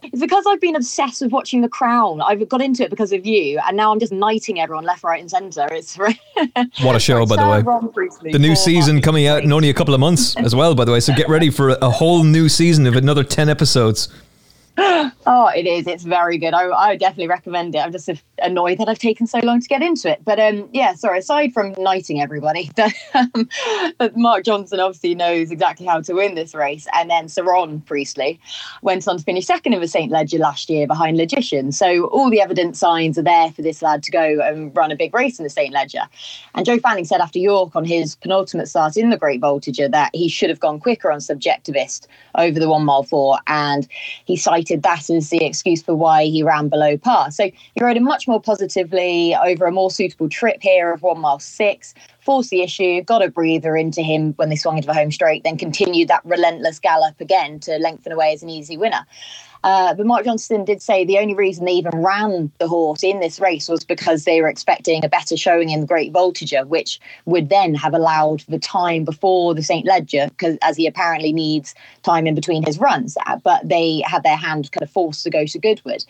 It's because I've been obsessed with watching The Crown. I've got into it because of you, and now I'm just knighting everyone left, right, and centre. It's what a show, by the way. The new season coming out in only a couple of months as well, by the way. So get ready for a whole new season of another ten episodes. oh, it is. It's very good. I, I definitely recommend it. I'm just annoyed that I've taken so long to get into it. But um, yeah, sorry. Aside from knighting everybody, um, Mark Johnston obviously knows exactly how to win this race. And then Sir Ron Priestley went on to finish second in the St. Leger last year behind Logician. So all the evidence signs are there for this lad to go and run a big race in the St. Leger. And Joe Fanning said after York on his penultimate start in the Great Voltigeur that he should have gone quicker on Subjectivist over the one mile four. And he cited that as the excuse for why he ran below par. So he rode him much more positively over a more suitable trip here of one mile six, forced the issue, got a breather into him when they swung into the home straight, then continued that relentless gallop again to lengthen away as an easy winner. Uh, but Mark Johnston did say the only reason they even ran the horse in this race was because they were expecting a better showing in the Great Voltigeur, which would then have allowed the time before the St. Leger, because as he apparently needs time in between his runs. Uh, but they had their hand kind of forced to go to Goodwood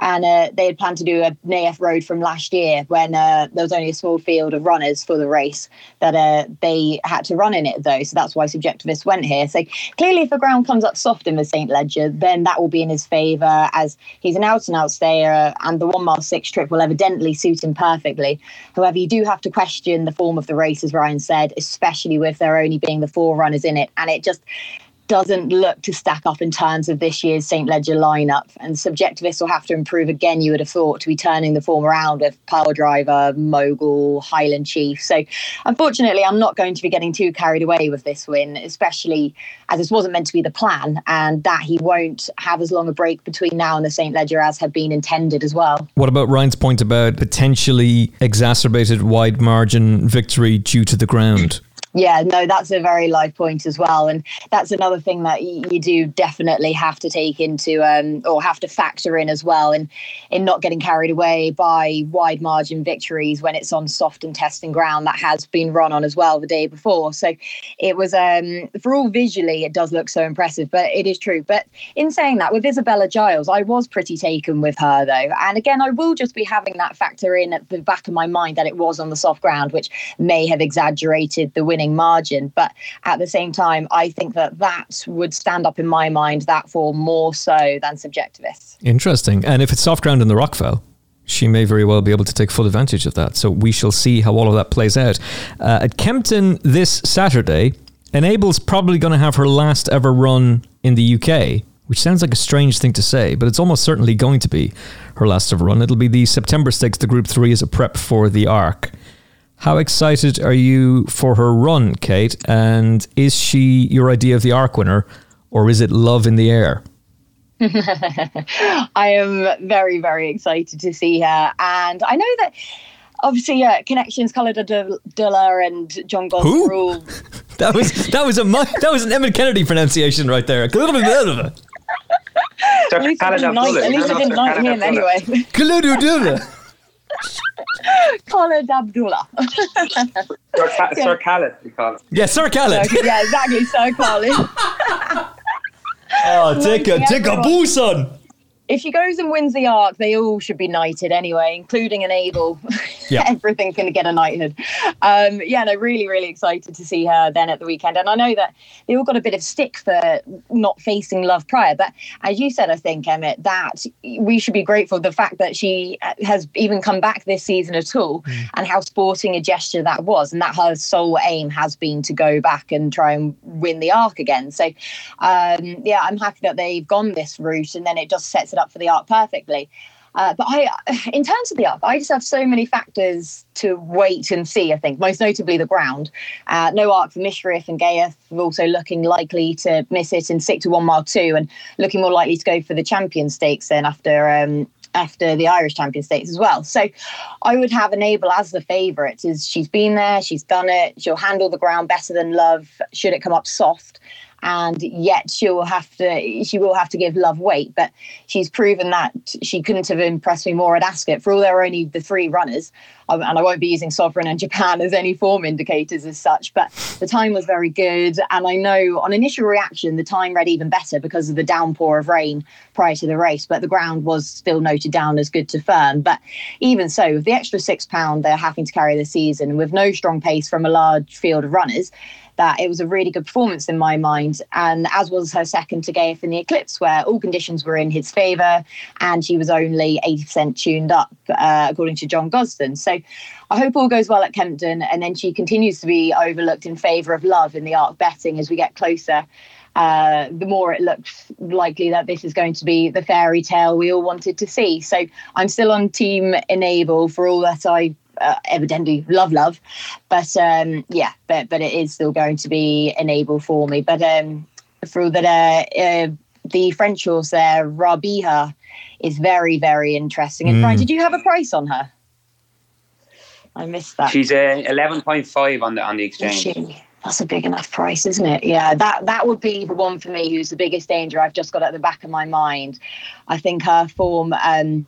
and uh, they had planned to do a NAF road from last year when uh, there was only a small field of runners for the race that uh, they had to run in it though. So that's why subjectivist went here. So clearly if the ground comes up soft in the st leger then that will be in his favour as he's an out and out stayer and the one mile six trip will evidently suit him perfectly. However you do have to question the form of the race as ryan said especially with there only being the four runners in it. And it just doesn't look to stack up in terms of this year's St. Leger lineup. And Subjectivist will have to improve again, you would have thought, to be turning the form around with Pyledriver, Mogul, Highland Chief. So, unfortunately, I'm not going to be getting too carried away with this win, especially as this wasn't meant to be the plan, and that he won't have as long a break between now and the St. Leger as had been intended as well. What about Ryan's point about potentially exacerbated wide margin victory due to the ground? Yeah, no, that's a very live point as well, and that's another thing that you do definitely have to take into um, or have to factor in as well, in in not getting carried away by wide margin victories when it's on soft and testing ground that has been run on as well the day before. So it was um, for all visually, it does look so impressive, but it is true. But in saying that, with Isabella Giles, I was pretty taken with her though, and again, I will just be having that factor in at the back of my mind that it was on the soft ground, which may have exaggerated the winning margin. But at the same time, I think that that would stand up in my mind that for more so than subjectivists. Interesting. And if it's soft ground in the Rockfel, she may very well be able to take full advantage of that. So we shall see how all of that plays out. Uh, at Kempton this Saturday, Enable's probably going to have her last ever run in the UK, which sounds like a strange thing to say, but it's almost certainly going to be her last ever run. It'll be the September 6th, the Group 3 as a prep for the ARC. How excited are you for her run, Kate? And is she your idea of the ARC winner, or is it love in the air? I am very, very excited to see her. And I know that obviously uh, connections Carla Abdullah and John Gosden Who? rule. That was that was a that was an Emmet Kennedy pronunciation right there. At least I didn't knight, at least I didn't knight him anyway. Khaled Abdullah. Sir, Ca- Sir Khaled, we call him. Yeah, Sir Khaled. yeah, exactly. Sir Khaled. Oh, take a take a boo, son. If she goes and wins the arc, they all should be knighted anyway, including Enable. Yeah. Everything can get a knighthood. Um, yeah, no, really, really excited to see her then at the weekend. And I know that they all got a bit of stick for not facing Love prior. But as you said, I think, Emmet, that we should be grateful the fact that she has even come back this season at all and how sporting a gesture that was. And that her sole aim has been to go back and try and win the arc again. So, um, yeah, I'm happy that they've gone this route and then it just sets it up for the arc perfectly. Uh, but I, in terms of the arc, I just have so many factors to wait and see. I think most notably the ground. Uh, no arc for Mishriff and Ghaiyyath also looking likely to miss it and stick to one mile two, and looking more likely to go for the champion stakes then after. Um, after the Irish Champion Stakes as well. So I would have Enable as the favourite. Is she's been there, she's done it, she'll handle the ground better than Love should it come up soft and yet she'll have to she will have to give love weight. But she's proven that she couldn't have impressed me more. At ascot for all there are only the three runners um, and i won't be using sovereign and japan as any form indicators as such but the time was very good. And i know on initial reaction the time read even better because of the downpour of rain prior to the race but the ground was still noted down as good to firm. But even so with the extra six pound they're having to carry this season with no strong pace from a large field of runners that it was a really good performance in my mind, and as was her second to Ghaiyyath in the Eclipse, where all conditions were in his favour and she was only 80% tuned up, uh, according to John Gosden. So I hope all goes well at Kempton, and then she continues to be overlooked in favour of Love in the Arc betting as we get closer. Uh, the more it looks likely that this is going to be the fairy tale we all wanted to see. So I'm still on Team Enable for all that I uh, evidently love love but um yeah but but it is still going to be enable for me but um through that uh, uh the french horse there Raabihah is very very interesting and Mm. brian did you have a price on her i missed that She's uh, 11.5 on the on the exchange. she? That's a big enough price, isn't it? Yeah, that that would be the one for me who's the biggest danger I've just got at the back of my mind. I think her form um,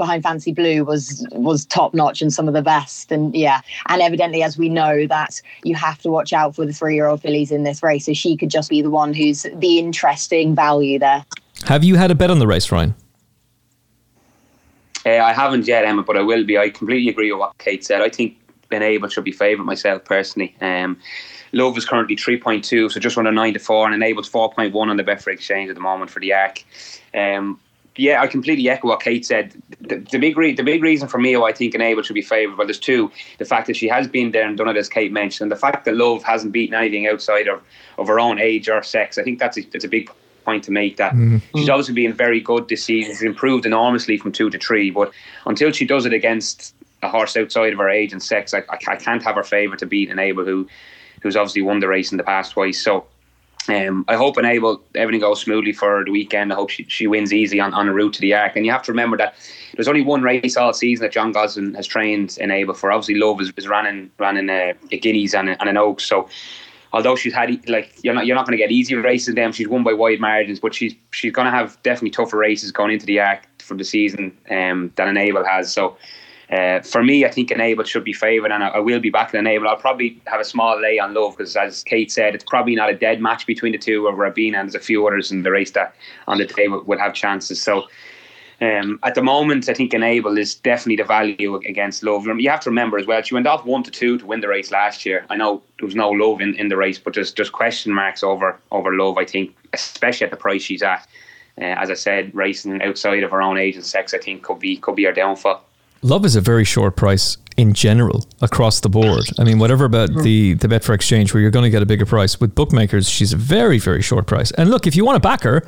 behind Fancy Blue was was top notch and some of the best. And yeah, and evidently, as we know, that you have to watch out for the three year old fillies in this race. So she could just be the one who's the interesting value there. Have you had a bet on the race, Ryan? Uh, I haven't yet, Emma, but I will be. I completely agree with what Kate said. I think Enable should be favourite myself personally. Um, Love is currently 3.2, so just under 9 to 4, and Enable's 4.1 on the Betfair Exchange at the moment for the ARC. Um, yeah, I completely echo what Kate said. The, the big re- the big reason for me why I think Enable should be favoured, well, there's two. The fact that she has been there and done it, as Kate mentioned, and the fact that Love hasn't beaten anything outside of, of her own age or sex. I think that's a, that's a big point to make that mm-hmm. she's obviously been very good this season. She's improved enormously from two to three, but until she does it against a horse outside of her age and sex, I, I, I can't have her favour to beat Enable, who who's obviously won the race in the past twice. So um, I hope Enable everything goes smoothly for the weekend. I hope she, she wins easy on, on a route to the Arc. And you have to remember that there's only one race all season that John Gosden has trained in Enable for. Obviously, Love is, is running running a, a Guineas and, a, and an Oaks. So although she's had like you're not you're not going to get easy races in them. She's won by wide margins, but she's she's going to have definitely tougher races going into the Arc for the season um, than Enable has. So uh, for me, I think Enable should be favoured, and I, I, will be back in Enable. I'll probably have a small lay on Love because, as Kate said, it's probably not a dead match between the two of Raabihah, and there's a few others in the race that on the table will have chances. So. Um, at the moment, I think Enable is definitely the value against Love. You have to remember as well, she went off one to two to win the race last year. I know there was no Love in, in the race, but there's just question marks over over Love. I think, especially at the price she's at. Uh, as I said, racing outside of her own age and sex, I think could be could be her downfall. Love is a very short price in general across the board. I mean, whatever about the the Betfair exchange where you're going to get a bigger price with bookmakers, she's a very very short price. And look, if you want to back her,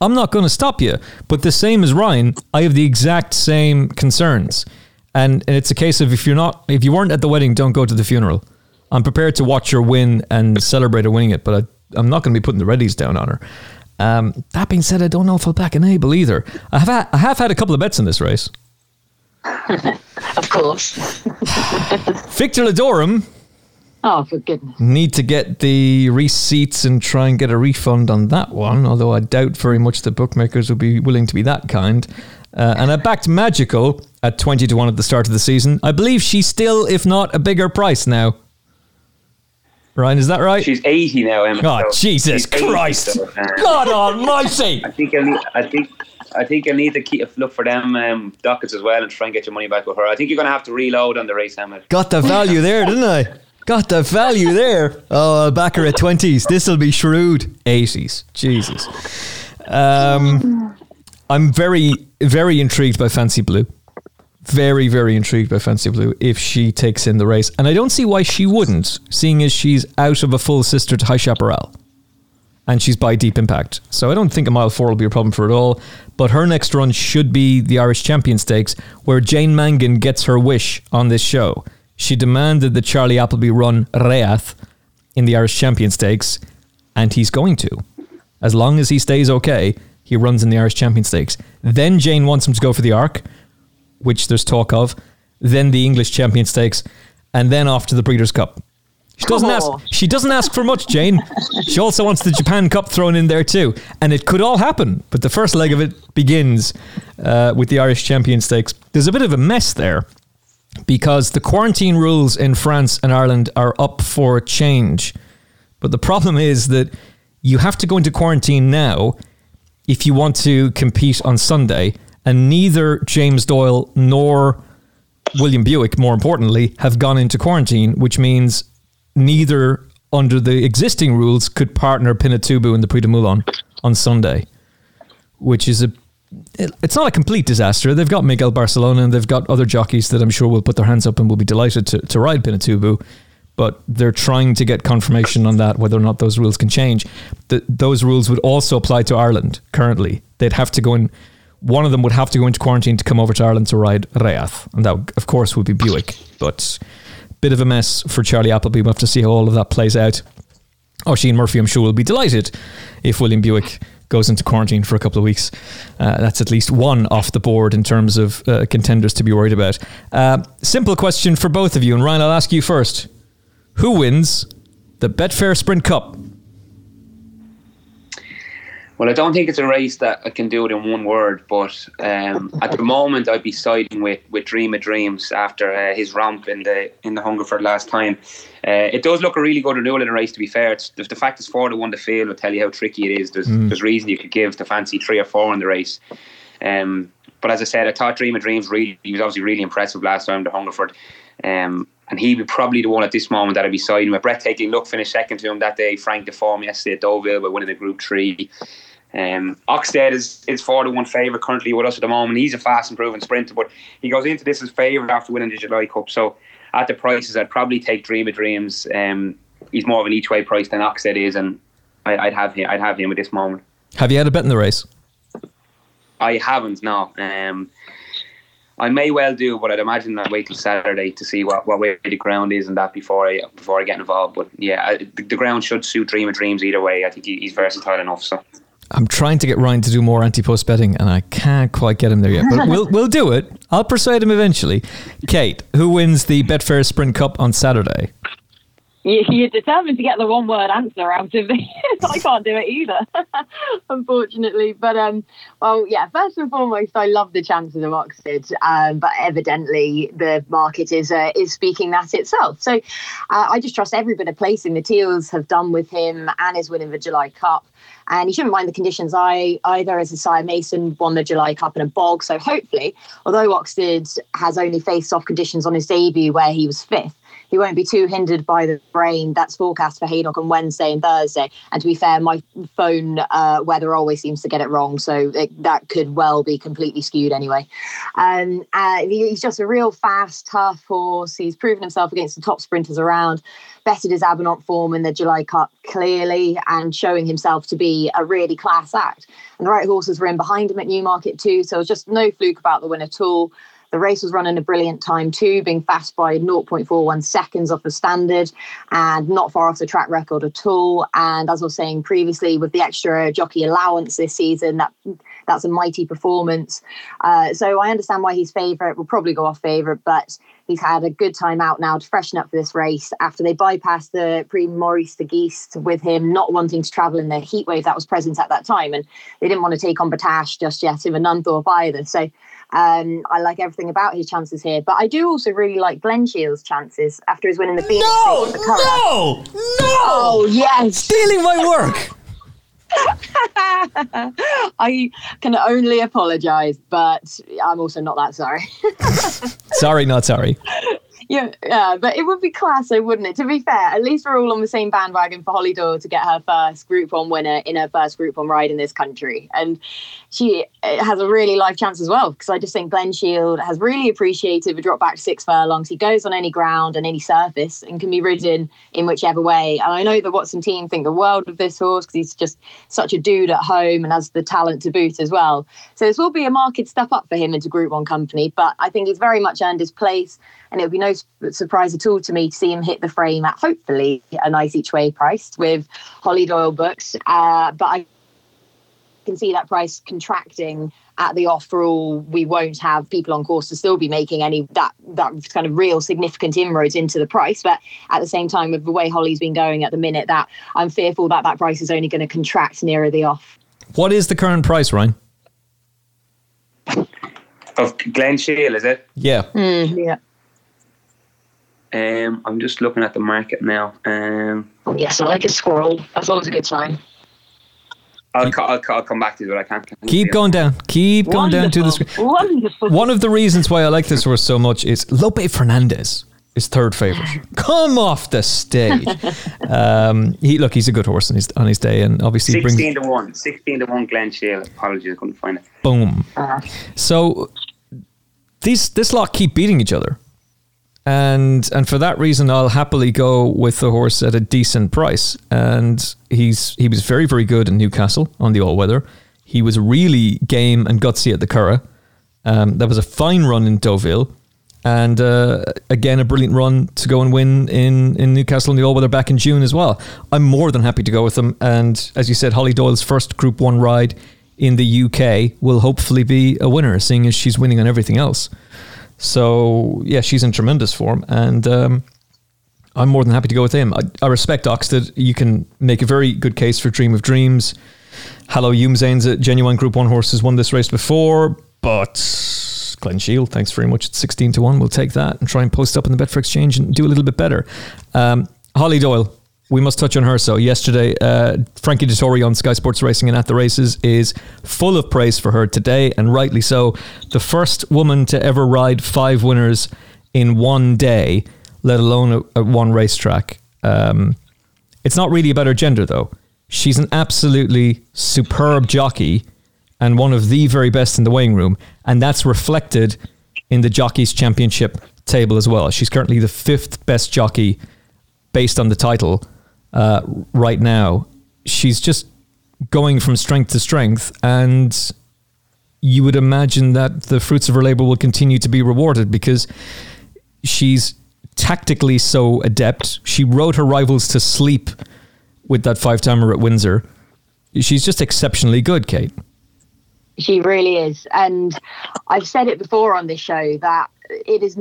I'm not going to stop you. But the same as Ryan, I have the exact same concerns. And, and it's a case of if you're not if you weren't at the wedding, don't go to the funeral. I'm prepared to watch her win and celebrate her winning it, but I, I'm not going to be putting the readies down on her. Um, that being said, I don't know if I'll back Enable either. I have had, I have had a couple of bets in this race. Of course. Victor Ludorum. Oh, for goodness. Need to get the receipts and try and get a refund on that one, although I doubt very much the bookmakers will be willing to be that kind. Uh, and I backed Magical at 20 to 1 at the start of the season. I believe she's still, if not a bigger price now. Ryan, is that right? She's 80 now, Emma. Oh, so Jesus Christ. So, uh, God almighty. I think, I think I think you'll need to keep look for them um, dockets as well and try and get your money back with her. I think you're going to have to reload on the race, Emmet. Got the value there, didn't I? Got the value there. Oh, back her at 20s. This will be shrewd. 80s. Jesus. Um, I'm very, very intrigued by Fancy Blue. Very, very intrigued by Fancy Blue if she takes in the race. And I don't see why she wouldn't, seeing as she's out of a full sister to High Chaparral and she's by Deep Impact. So I don't think a mile four will be a problem for her at all. But her next run should be the Irish Champion Stakes, where Jane Mangan gets her wish on this show. She demanded that Charlie Appleby run Reath in the Irish Champion Stakes, and he's going to. As long as he stays okay, he runs in the Irish Champion Stakes. Then Jane wants him to go for the Arc, which there's talk of. Then the English Champion Stakes, and then off to the Breeders' Cup. She doesn't ask. She doesn't ask for much, Jane. She also wants the Japan Cup thrown in there too, and it could all happen. But the first leg of it begins uh, with the Irish Champion Stakes. There's a bit of a mess there because the quarantine rules in France and Ireland are up for change. But the problem is that you have to go into quarantine now if you want to compete on Sunday, and neither James Doyle nor William Buick, more importantly, have gone into quarantine, which means neither under the existing rules could partner Pinatubo in the Prix de Moulins on Sunday, which is a it's not a complete disaster. They've got Mickael Barzalona and they've got other jockeys that I'm sure will put their hands up and will be delighted to, to ride Pinatubo. But they're trying to get confirmation on that, whether or not those rules can change. The, those rules would also apply to Ireland currently. They'd have to go in, one of them would have to go into quarantine to come over to Ireland to ride Reath. And that, of course, would be Buick. But bit of a mess for Charlie Appleby. We'll have to see how all of that plays out. Oisin Murphy, I'm sure, will be delighted if William Buick goes into quarantine for a couple of weeks. Uh, that's at least one off the board in terms of uh, contenders to be worried about. Uh, simple question for both of you, and Ryan, I'll ask you first. Who wins the Betfair Sprint Cup? Well, I don't think it's a race that I can do it in one word, but um, at the moment I'd be siding with, with Dream of Dreams after uh, his romp in the in the Hungerford last time. Uh, it does look a really good renewal in a race. To be fair, it's, the, the fact it's four to one to field will tell you how tricky it is. There's mm. there's reason you could give to fancy three or four in the race. Um, but as I said, I thought Dream of Dreams really he was obviously really impressive last time to Hungerford. Um, and he would probably the one at this moment that I'd be siding with. Breathtaking look finished second to him that day. Frank Deform yesterday at Deauville by winning the Group Three. Um, Oxted is is four to one favourite currently with us at the moment. He's a fast improving sprinter, but he goes into this as favourite after winning the July Cup. So at the prices, I'd probably take Dream of Dreams. Um, he's more of an each way price than Oxted is, and I, would have him. I'd have him at this moment. Have you had a bet in the race? I haven't. No. Um, I may well do, but I'd imagine I'll wait till Saturday to see what, what way the ground is and that before I before I get involved. But yeah, I, the, the, ground should suit Dream of Dreams either way. I think he, he's versatile enough. So I'm trying to get Ryan to do more anti-post betting, and I can't quite get him there yet. But we'll we'll do it. I'll persuade him eventually. Kate, who wins the Betfair Sprint Cup on Saturday? you're determined to get the one word answer out of me. I can't do it either, unfortunately. But um, well, yeah. First and foremost, I love the chances of Oxted, um, but evidently the market is uh, is speaking that itself. So uh, I just trust every bit of placing the Teals have done with him and is winning the July Cup. And he shouldn't mind the conditions I, either, as a his sire Mayson won the July Cup in a bog. So hopefully, although Oxted has only faced off conditions on his debut where he was fifth, he won't be too hindered by the rain that's forecast for Haydock on Wednesday and Thursday. And to be fair, my phone uh, weather always seems to get it wrong, so it, that could well be completely skewed anyway. Um, uh, he's just a real fast, tough horse. He's proven himself against the top sprinters around. Bettered his Abernant form in the July Cup clearly and showing himself to be a really class act. And the right horses were in behind him at Newmarket too, so it was just no fluke about the win at all. The race was running a brilliant time too, being fast by 0.41 seconds off the standard and not far off the track record at all. And as I was saying previously, with the extra jockey allowance this season, that that's a mighty performance. Uh, so I understand why he's favourite. Will probably go off favourite, but he's had a good time out now to freshen up for this race after they bypassed the Prix Maurice de Gheest with him not wanting to travel in the heat wave that was present at that time. And they didn't want to take on Battaash just yet in the Nunthorpe either. So um, I like everything about his chances here, but I do also really like Glen Shiel's chances after his win in the Phoenix. No, the no, no! Oh yes, stealing my work. I can only apologise, but I'm also not that sorry. sorry, not sorry yeah, yeah, but it would be classy, wouldn't it? To be fair, at least we're all on the same bandwagon for Holly Doyle to get her first Group One winner in her first Group One ride in this country, and she has a really live chance as well. Because I just think Glen Shiel has really appreciated the drop back six furlongs. He goes on any ground and any surface and can be ridden in whichever way. And I know the Watson team think the world of this horse because he's just such a dude at home and has the talent to boot as well. So this will be a market step up for him into Group One company, but I think he's very much earned his place and it would be no surprise at all to me to see him hit the frame at hopefully a nice each way price with Holly Doyle books. Uh, but I can see that price contracting at the off for all. We won't have people on course to still be making any that that kind of real significant inroads into the price. But at the same time with the way holly's been going at the minute that i'm fearful that that price is only going to contract nearer the off. What is the current price ryan? Of glen shiel is it? Yeah. Mm, yeah um, I'm just looking at the market now. Um, yes, I like a squirrel. That's always a good sign. I'll, I'll, I'll, come back to it, but I can't. can't Keep going down. Keep going down to the screen. Wonderful. One of the reasons why I like this horse so much is Lope Fernandez is third favourite. Come off the stage. um, he look, he's a good horse on his on his day, and obviously sixteen brings, to one. Sixteen to one, Glen Shiel. Apologies, I couldn't find it. Boom. Uh-huh. So these this lot keep beating each other and and for that reason, I'll happily go with the horse at a decent price. And he's he was very very good in Newcastle on the all weather. He was really game and gutsy at the Curragh. Um, that was a fine run in Deauville, and uh, again a brilliant run to go and win in in Newcastle on the all weather back in June as well. I'm more than happy to go with them. And as you said, Holly Doyle's first Group One ride in the UK will hopefully be a winner, seeing as she's winning on everything else. So yeah, she's in tremendous form, and um, I'm more than happy to go with him. I, I, respect Oxted. You can make a very good case for Dream of Dreams. Hello, Youmzain's a genuine Group One horse has won this race before, but Glen Shiel, thanks very much. It's 16 to 1. We'll take that and try and post up in the Betfair Exchange and do a little bit better. Um, Holly Doyle, we must touch on her. So yesterday, uh, Frankie Dettori on Sky Sports Racing and at the races is full of praise for her today, and rightly so. The first woman to ever ride five winners in one day, let alone a, a one racetrack. Um, it's not really about her gender, though. She's an absolutely superb jockey and one of the very best in the weighing room, and that's reflected in the Jockeys Championship table as well. She's currently the fifth best jockey based on the title uh, right now. She's just going from strength to strength, and you would imagine that the fruits of her labor will continue to be rewarded because she's tactically so adept. She wrote her rivals to sleep with that five timer at Windsor. She's just exceptionally good, Kate. She really is. And I've said it before on this show that it is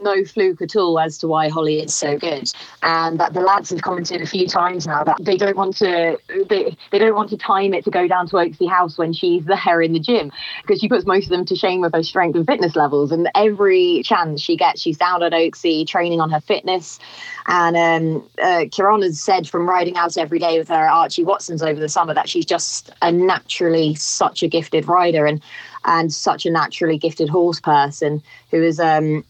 no fluke at all as to why Holly is so good, and that the lads have commented a few times now that they don't want to they, they don't want to time it to go down to Oaksey House when she's there in the gym because she puts most of them to shame with her strength and fitness levels, and every chance she gets, she's down at Oaksey training on her fitness. And um, uh, has said from riding out every day with her Archie Watsons over the summer that she's just a naturally such a gifted rider and and such a naturally gifted horse person who is um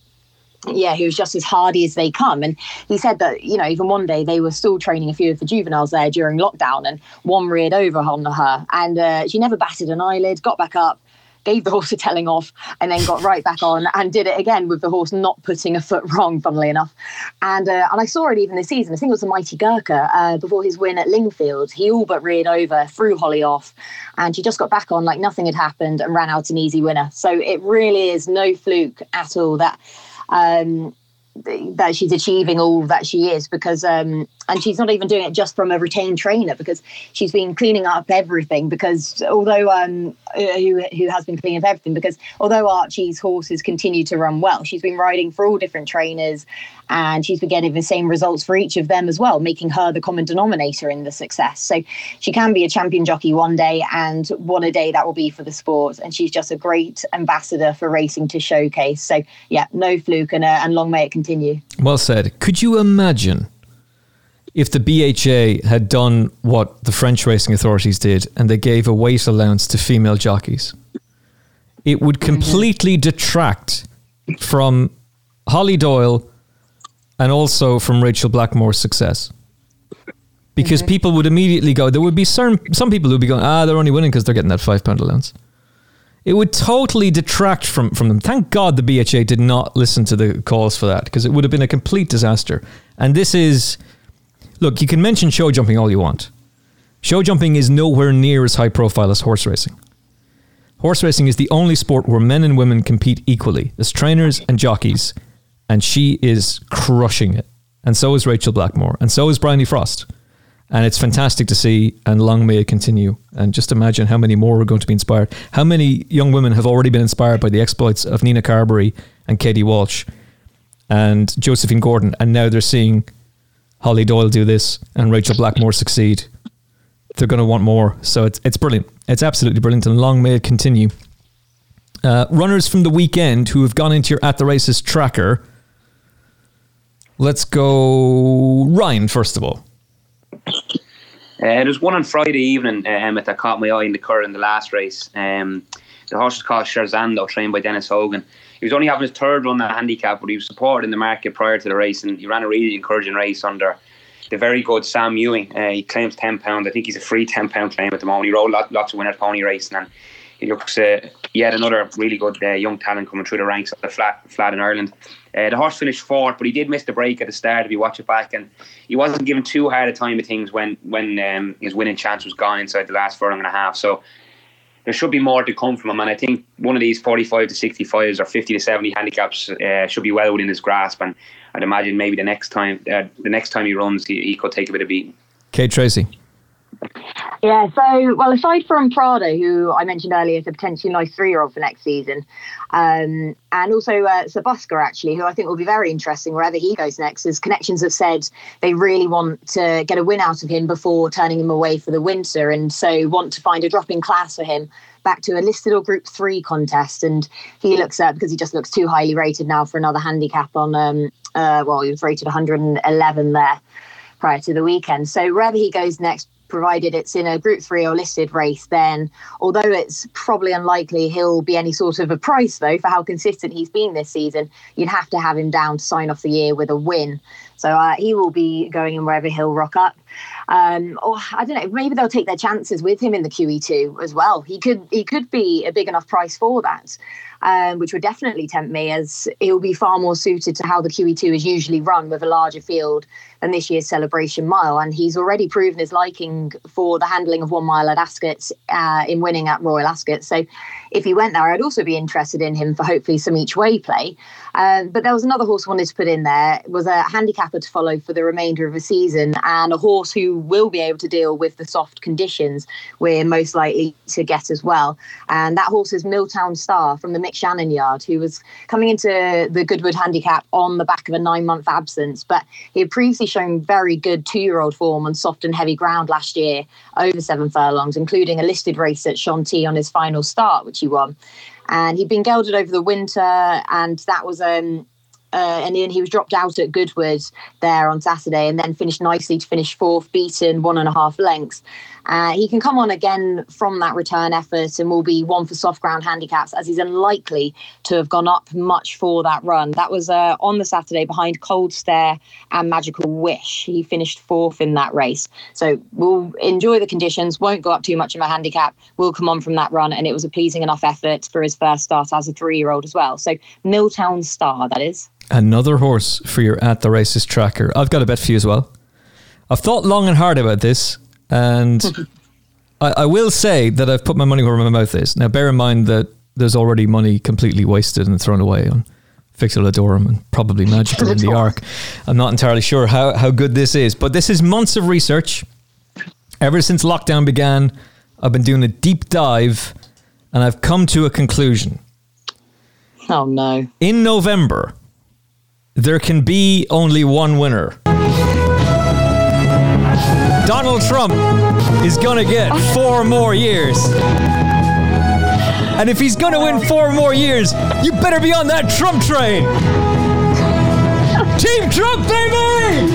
yeah, he was just as hardy as they come. And he said that, you know, even one day they were still training a few of the juveniles there during lockdown, and one reared over on her, and uh, she never batted an eyelid, got back up, gave the horse a telling off, and then got right back on and did it again with the horse not putting a foot wrong, funnily enough. And uh, and I saw it even this season. I think it was the Mighty Gurkha uh, before his win at Lingfield. He all but reared over, threw Holly off, and she just got back on like nothing had happened and ran out an easy winner. So it really is no fluke at all that um, that she's achieving all that she is because um, and she's not even doing it just from a retained trainer because she's been cleaning up everything because although um who, who has been cleaning up everything because although Archie's horses continue to run well she's been riding for all different trainers and she's been getting the same results for each of them as well making her the common denominator in the success. So she can be a champion jockey one day and one a day that will be for the sport. And she's just a great ambassador for racing to showcase. So yeah no fluke and, uh, and long may it continue. Well said. Could you imagine if the BHA had done what the French racing authorities did and they gave a weight allowance to female jockeys, it would completely detract from Holly Doyle and also from Rachel Blackmore's success. Because mm-hmm. people would immediately go, there would be certain, some people who would be going, ah, they're only winning because they're getting that five pound allowance. It would totally detract from, from them. Thank God the BHA did not listen to the calls for that because it would have been a complete disaster. And this is Look, you can mention show jumping all you want. Show jumping is nowhere near as high profile as horse racing. Horse racing is the only sport where men and women compete equally as trainers and jockeys, and she is crushing it. And so is Rachel Blackmore, and so is Bryony Frost. And it's fantastic to see, and long may it continue. And just imagine how many more are going to be inspired. How many young women have already been inspired by the exploits of Nina Carberry and Katie Walsh and Josephine Gordon, and now they're seeing Holly Doyle do this and Rachel Blackmore succeed, they're going to want more. So it's it's brilliant. It's absolutely brilliant, and long may it continue. Uh, runners from the weekend who have gone into your at the races tracker. Let's go Ryan first of all. Uh, there's one on Friday evening, uh, that caught my eye in the Curragh in the last race. Um, the horse is called Sherzando, trained by Denis Hogan he was only having his third run at handicap, but he was supported in the market prior to the race, and he ran a really encouraging race under the very good Sam Ewing. Uh, he claims ten pound. I think he's a free ten pound claim at the moment. He rode lots, lots of winners pony racing, and he looks uh, yet another really good uh, young talent coming through the ranks of the flat flat in Ireland. Uh, the horse finished fourth, but he did miss the break at the start. If you watch it back, and he wasn't given too hard a time of things when when um, his winning chance was gone inside the last furlong and a half. So there should be more to come from him. And I think one of these 45 to 65s or 50 to 70 handicaps uh, should be well within his grasp. And I'd imagine maybe the next time, uh, the next time he runs, he, he could take a bit of beating. Kate Tracey. Yeah, so, well, aside from Prado, who I mentioned earlier is a potentially nice three year old for next season, um, and also uh, Sir Busker, actually, who I think will be very interesting wherever he goes next, as connections have said they really want to get a win out of him before turning him away for the winter, and so want to find a drop in class for him back to a listed or group three contest. And he looks at, because he just looks too highly rated now for another handicap on, um, uh, well, he was rated 111 there prior to the weekend. So wherever he goes next, provided it's in a Group 3 or listed race, then although it's probably unlikely he'll be any sort of a price, though, for how consistent he's been this season, you'd have to have him down to sign off the year with a win. So uh, he will be going in wherever he'll rock up. Um, or I don't know, maybe they'll take their chances with him in the QE2 as well. He could he could be a big enough price for that um, which would definitely tempt me as it will be far more suited to how the QE2 is usually run with a larger field than this year's celebration mile. And he's already proven his liking for the handling of one mile at Ascot uh, in winning at Royal Ascot. So if he went there, I'd also be interested in him for hopefully some each way play. Um, but there was another horse I wanted to put in there was a handicapper to follow for the remainder of the season and a horse who will be able to deal with the soft conditions we're most likely to get as well. And that horse is Milltown Star from the Mick Channon yard, who was coming into the Goodwood handicap on the back of a nine month absence. But he had previously shown very good two year old form on soft and heavy ground last year over seven furlongs, including a listed race at Chantilly on his final start, which he won and he'd been gelded over the winter, and that was um, uh, and then he was dropped out at Goodwood there on Saturday, and then finished nicely to finish fourth, beaten one and a half lengths. Uh, he can come on again from that return effort and will be one for soft ground handicaps as he's unlikely to have gone up much for that run. That was uh, on the Saturday behind Cold Stare and Magical Wish. He finished fourth in that race. So we'll enjoy the conditions, won't go up too much in my handicap, will come on from that run. And it was a pleasing enough effort for his first start as a three year old as well. So Milltown Star, that is. Another horse for your at the races tracker. I've got a bet for you as well. I've thought long and hard about this and I, I, will say that I've put my money where my mouth is. Now, bear in mind that there's already money completely wasted and thrown away on Victor Ludorum and probably Magical in the Arc. I'm not entirely sure how, how good this is, but this is months of research. Ever since lockdown began, I've been doing a deep dive and I've come to a conclusion. Oh, no. In November, there can be only one winner. Donald Trump is to get four more years. And if he's to win four more years, you better be on that Trump train. Team Trump, baby!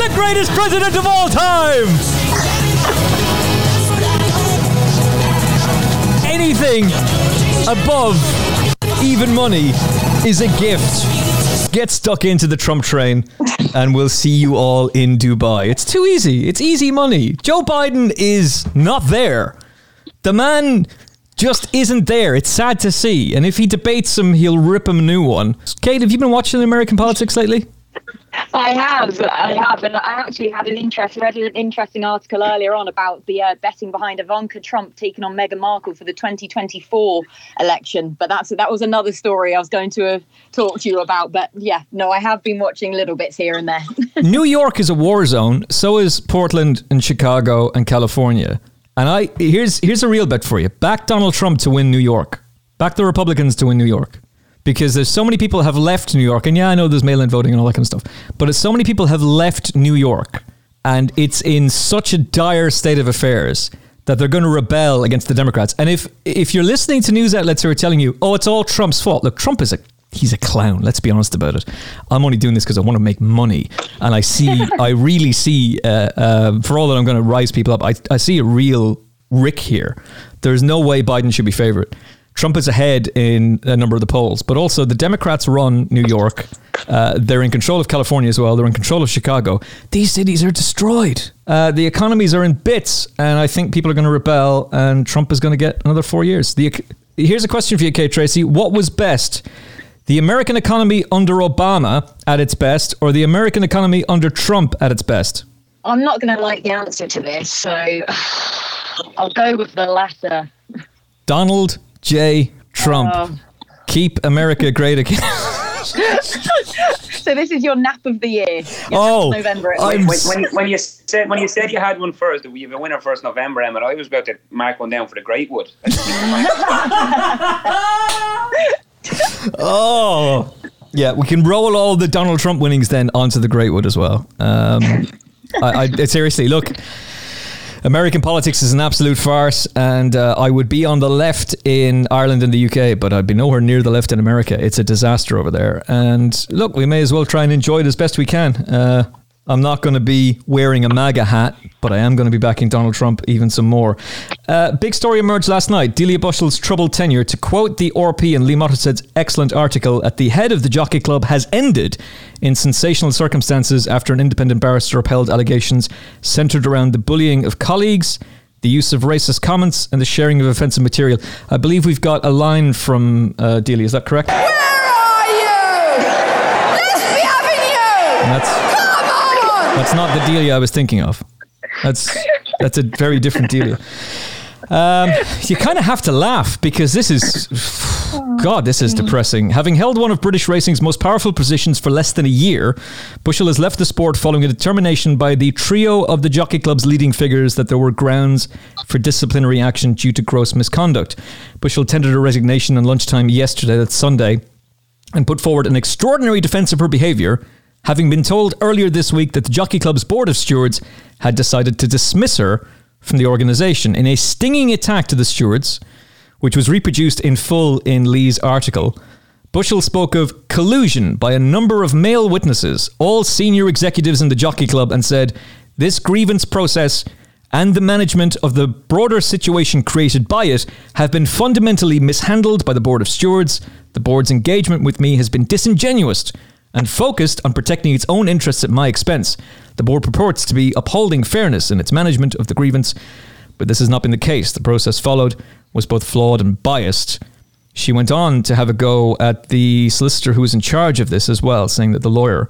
The greatest president of all time! Anything above even money is a gift get stuck into the Trump train and we'll see you all in Dubai. It's too easy. It's easy money. Joe Biden is not there. The man just isn't there. It's sad to see. And if he debates him, he'll rip him a new one. Kate, have you been watching American politics lately? I have, I have, and I actually had an interest, read an interesting article earlier on about the uh, betting behind Ivanka Trump taking on Meghan Markle for the 2024 election. But that's that was another story I was going to talk to you about. But yeah, no, I have been watching little bits here and there. New York is a war zone. So is Portland and Chicago and California. And I here's here's a real bet for you: back Donald Trump to win New York. Back the Republicans to win New York because there's so many people have left New York, and yeah, I know there's mail-in voting and all that kind of stuff, but so many people have left New York, and it's in such a dire state of affairs that they're going to rebel against the Democrats. And if if you're listening to news outlets who are telling you, "Oh, it's all Trump's fault," look, Trump is a he's a clown. Let's be honest about it. I'm only doing this because I want to make money, and I see, I really see, uh, uh, for all that I'm going to rise people up, I, I see a real Rick here. There's no way Biden should be favorite. Trump is ahead in a number of the polls, but also the Democrats run New York. Uh, they're in control of California as well. They're in control of Chicago. These cities are destroyed. Uh, the economies are in bits, and I think people are going to rebel, and Trump is going to get another four years. The, here's a question for you, Kate Tracey. What was best? The American economy under Obama at its best, or the American economy under Trump at its best? I'm not going to like the answer to this, so I'll go with the latter. Donald J. Trump. Uh, Keep America great again. so this is your nap of the year. oh, November. When, when, when, you said when you said you had one first, you have a winner first November, Emma. I was about to mark one down for the Greatwood. oh, yeah. We can roll all the Donald Trump winnings then onto the Greatwood as well. Um, I, I seriously look. American politics is an absolute farce, and uh, I would be on the left in Ireland and the UK, but I'd be nowhere near the left in America. It's a disaster over there. And look, we may as well try and enjoy it as best we can. Uh, I'm not going to be wearing a MAGA hat, but I am going to be backing Donald Trump even some more. Uh, big story emerged last night. Delia Bushell's troubled tenure, to quote the RP and Lee Mottershead's excellent article, at the head of the Jockey Club has ended in sensational circumstances after an independent barrister upheld allegations centred around the bullying of colleagues, the use of racist comments, and the sharing of offensive material. I believe we've got a line from uh, Delia, is that correct? Where are you? Let's be having you! That's not the Delia I was thinking of. That's that's a very different Delia. Um, you kind of have to laugh because this is, God, this is depressing. Having held one of British racing's most powerful positions for less than a year, Bushell has left the sport following a determination by the trio of the Jockey Club's leading figures that there were grounds for disciplinary action due to gross misconduct. Bushell tendered a resignation on lunchtime yesterday, that's Sunday, and put forward an extraordinary defence of her behaviour having been told earlier this week that the Jockey Club's Board of Stewards had decided to dismiss her from the organisation in a stinging attack to the stewards, which was reproduced in full in Lee's article. Bushell spoke of collusion by a number of male witnesses, all senior executives in the Jockey Club, and said this grievance process and the management of the broader situation created by it have been fundamentally mishandled by the Board of Stewards. The board's engagement with me has been disingenuous and focused on protecting its own interests at my expense. The board purports to be upholding fairness in its management of the grievance, but this has not been the case. The process followed was both flawed and biased. She went on to have a go at the solicitor who was in charge of this as well, saying that the lawyer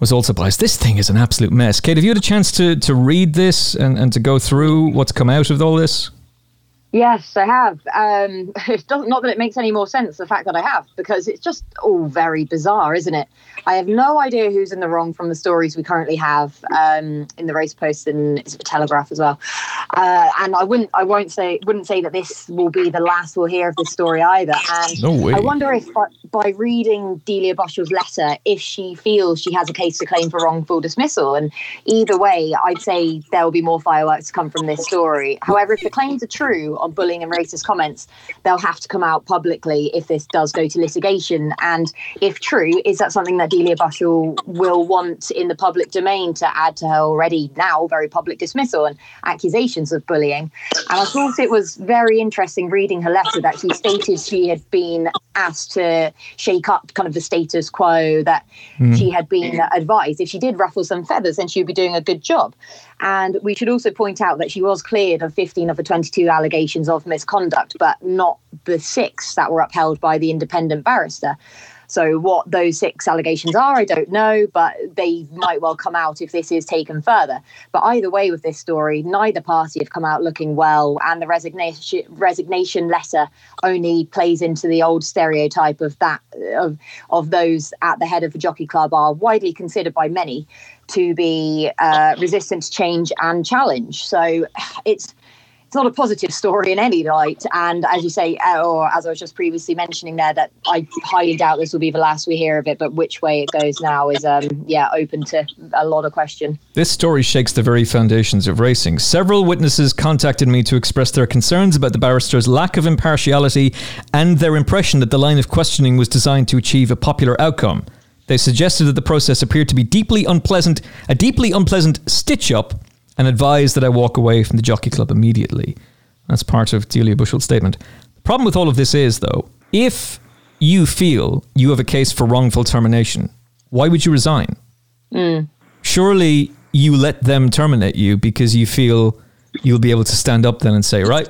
was also biased. This thing is an absolute mess. Kate, have you had a chance to, to read this and, and to go through what's come out of all this? Yes, I have. Um, it doesn't not that it makes any more sense the fact that I have because it's just all very bizarre, isn't it? I have no idea who's in the wrong from the stories we currently have um, in the Race Post and it's the Telegraph as well. Uh, and I wouldn't, I won't say, wouldn't say that this will be the last we'll hear of this story either. And no way. I wonder if by, by reading Delia Bushell's letter, if she feels she has a case to claim for wrongful dismissal. And either way, I'd say there will be more fireworks to come from this story. However, if the claims are true on bullying and racist comments, they'll have to come out publicly if this does go to litigation. And if true, is that something that Delia Bushell will want in the public domain to add to her already now very public dismissal and accusations of bullying? And I thought it was very interesting reading her letter that she stated she had been asked to shake up kind of the status quo that mm. she had been advised. If she did ruffle some feathers, then she would be doing a good job. And we should also point out that she was cleared of 15 of the 22 allegations of misconduct, but not the six that were upheld by the independent barrister. So, what those six allegations are, I don't know, but they might well come out if this is taken further. But either way, with this story, neither party have come out looking well, and the resignation resignation letter only plays into the old stereotype of that of of those at the head of the jockey club are widely considered by many to be uh, resistant to change and challenge. So, it's it's not a positive story in any light. And as you say, uh, or as I was just previously mentioning there, that I highly doubt this will be the last we hear of it. But which way it goes now is, um, yeah, open to a lot of question. This story shakes the very foundations of racing. Several witnesses contacted me to express their concerns about the barrister's lack of impartiality and their impression that the line of questioning was designed to achieve a popular outcome. They suggested that the process appeared to be deeply unpleasant, a deeply unpleasant stitch up and advised that I walk away from the jockey club immediately. That's part of Delia Bushell's statement. The problem with all of this is, though, if you feel you have a case for wrongful termination, why would you resign? Mm. Surely you let them terminate you because you feel you'll be able to stand up then and say, right,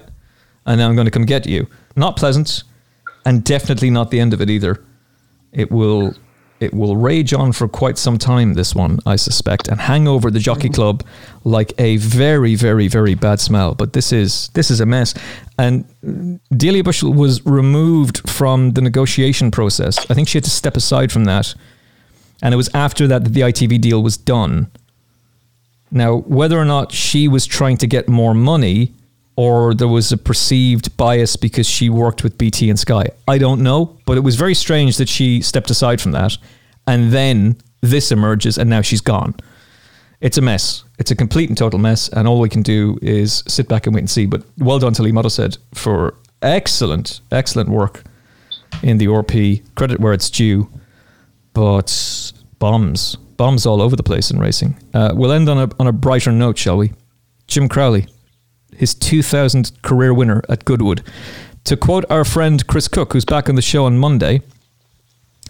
and now I'm going to come get you. Not pleasant, and definitely not the end of it either. It will it will rage on for quite some time, this one, I suspect, and hang over the Jockey mm-hmm. Club like a very, very, very bad smell. But this is this is a mess. And Delia Bushell was removed from the negotiation process. I think she had to step aside from that. And it was after that that the ITV deal was done. Now, whether or not she was trying to get more money or there was a perceived bias because she worked with BT and Sky. I don't know, but it was very strange that she stepped aside from that and then this emerges and now she's gone. It's a mess. It's a complete and total mess, and all we can do is sit back and wait and see. But well done to Lee Mottershead for excellent, excellent work in the RP. Credit where it's due, but bombs bombs all over the place in racing. Uh, we'll end on a on a brighter note, shall we? Jim Crowley, his 2000 career winner at Goodwood. To quote our friend Chris Cook, who's back on the show on Monday,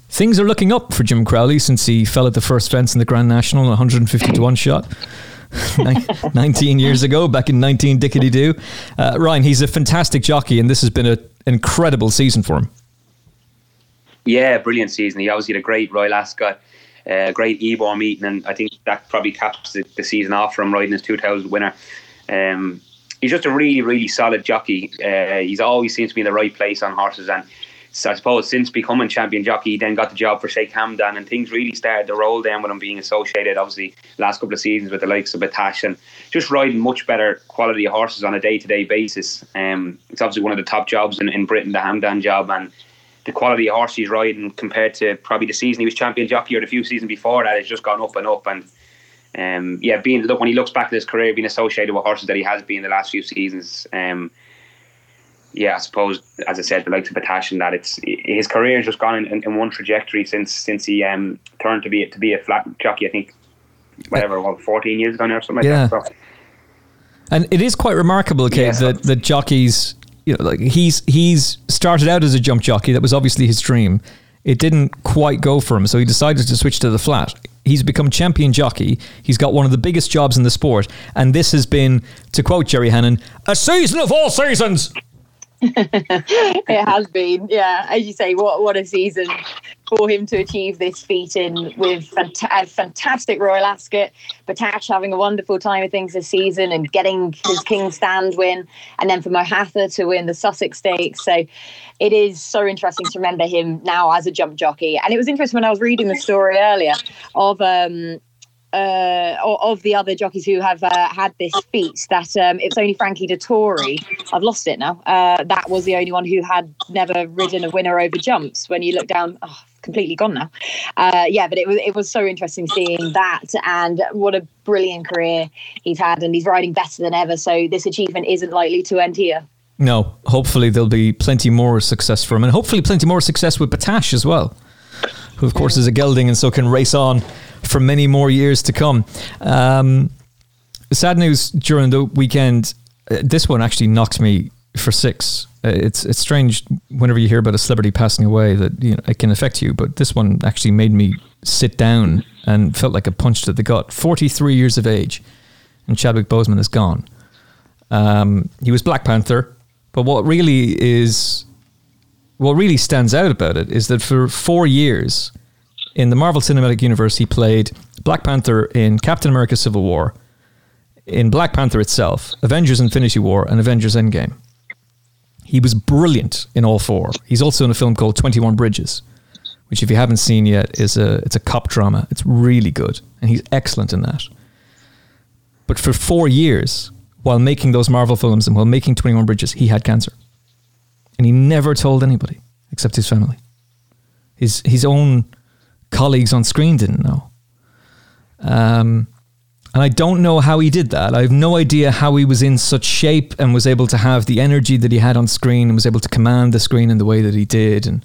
things are looking up for Jim Crowley since he fell at the first fence in the Grand National, 150 to one shot. 19 years ago, back in 19 Dickety Doo. Uh, Ryan, he's a fantastic jockey, and this has been an incredible season for him. Yeah, brilliant season. He obviously had a great Royal Ascot, uh, great Ebor meeting, and I think that probably caps the, the season off for him riding his 2000 winner. Um, he's just a really, really solid jockey. Uh, he's always seems to be in the right place on horses, and so I suppose since becoming champion jockey, he then got the job for Sheikh Hamdan, and things really started to roll down with him being associated, obviously, last couple of seasons with the likes of Battaash and just riding much better quality horses on a day to day basis. Um, it's obviously one of the top jobs in, in Britain, the Hamdan job, and the quality of horse he's riding compared to probably the season he was champion jockey or the few seasons before that, it's just gone up and up. And um, yeah, being look when he looks back at his career, being associated with horses that he has been the last few seasons. Um, yeah, I suppose as I said, the likes of Battaash and that it's his career has just gone in, in, one trajectory since since he um, turned to be to be a flat jockey. I think whatever, what, fourteen years ago now, or something yeah. like that. So. And it is quite remarkable, Kate, yeah, that that jockeys, you know, like he's he's started out as a jump jockey. That was obviously his dream. It didn't quite go for him, so he decided to switch to the flat. He's become champion jockey. He's got one of the biggest jobs in the sport, and this has been, to quote Jerry Hannon, a season of all seasons. it has been, yeah. As you say, what what a season for him to achieve this feat in with fant- a fantastic Royal Ascot, Battaash having a wonderful time of things this season and getting his King's Stand win, and then for Mohaather to win the Sussex Stakes. So it is so interesting to remember him now as a jump jockey. And it was interesting when I was reading the story earlier of um, uh, of the other jockeys who have uh, had this feat that um, it's only Frankie Dettori. I've lost it now. Uh, that was the only one who had never ridden a winner over jumps. When you look down, oh, completely gone now. Uh, yeah, but it was it was so interesting seeing that and what a brilliant career he's had, and he's riding better than ever. So this achievement isn't likely to end here. No, hopefully there'll be plenty more success for him, and hopefully plenty more success with Battaash as well, who of course is a gelding and so can race on for many more years to come. Um, sad news during the weekend. Uh, this one actually knocked me for six. Uh, it's it's strange whenever you hear about a celebrity passing away that you know it can affect you, but this one actually made me sit down and felt like a punch to the gut. Forty three years of age, and Chadwick Boseman is gone. Um, he was Black Panther, but what really is what really stands out about it is that for four years in the Marvel Cinematic Universe, he played Black Panther in Captain America Civil War, in Black Panther itself, Avengers Infinity War, and Avengers Endgame. He was brilliant in all four. He's also in a film called 21 Bridges, which, if you haven't seen yet, is a, it's a cop drama. It's really good, and he's excellent in that. But for four years, while making those Marvel films and while making 21 Bridges, he had cancer. And he never told anybody except his family. His, his own colleagues on screen didn't know. Um, and I don't know how he did that. I have no idea how he was in such shape and was able to have the energy that he had on screen and was able to command the screen in the way that he did. And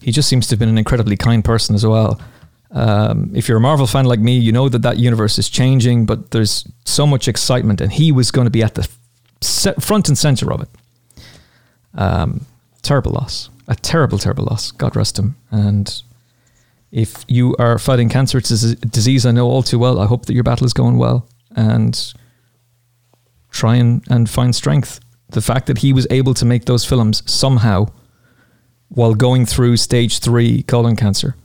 he just seems to have been an incredibly kind person as well. Um, if you're a Marvel fan like me, you know that that universe is changing, but there's so much excitement, and he was going to be at the front and center of it. Um, terrible loss, a terrible, terrible loss. God rest him. And if you are fighting cancer, it's a disease I know all too well. I hope that your battle is going well and try and, and find strength. The fact that he was able to make those films somehow while going through stage three colon cancer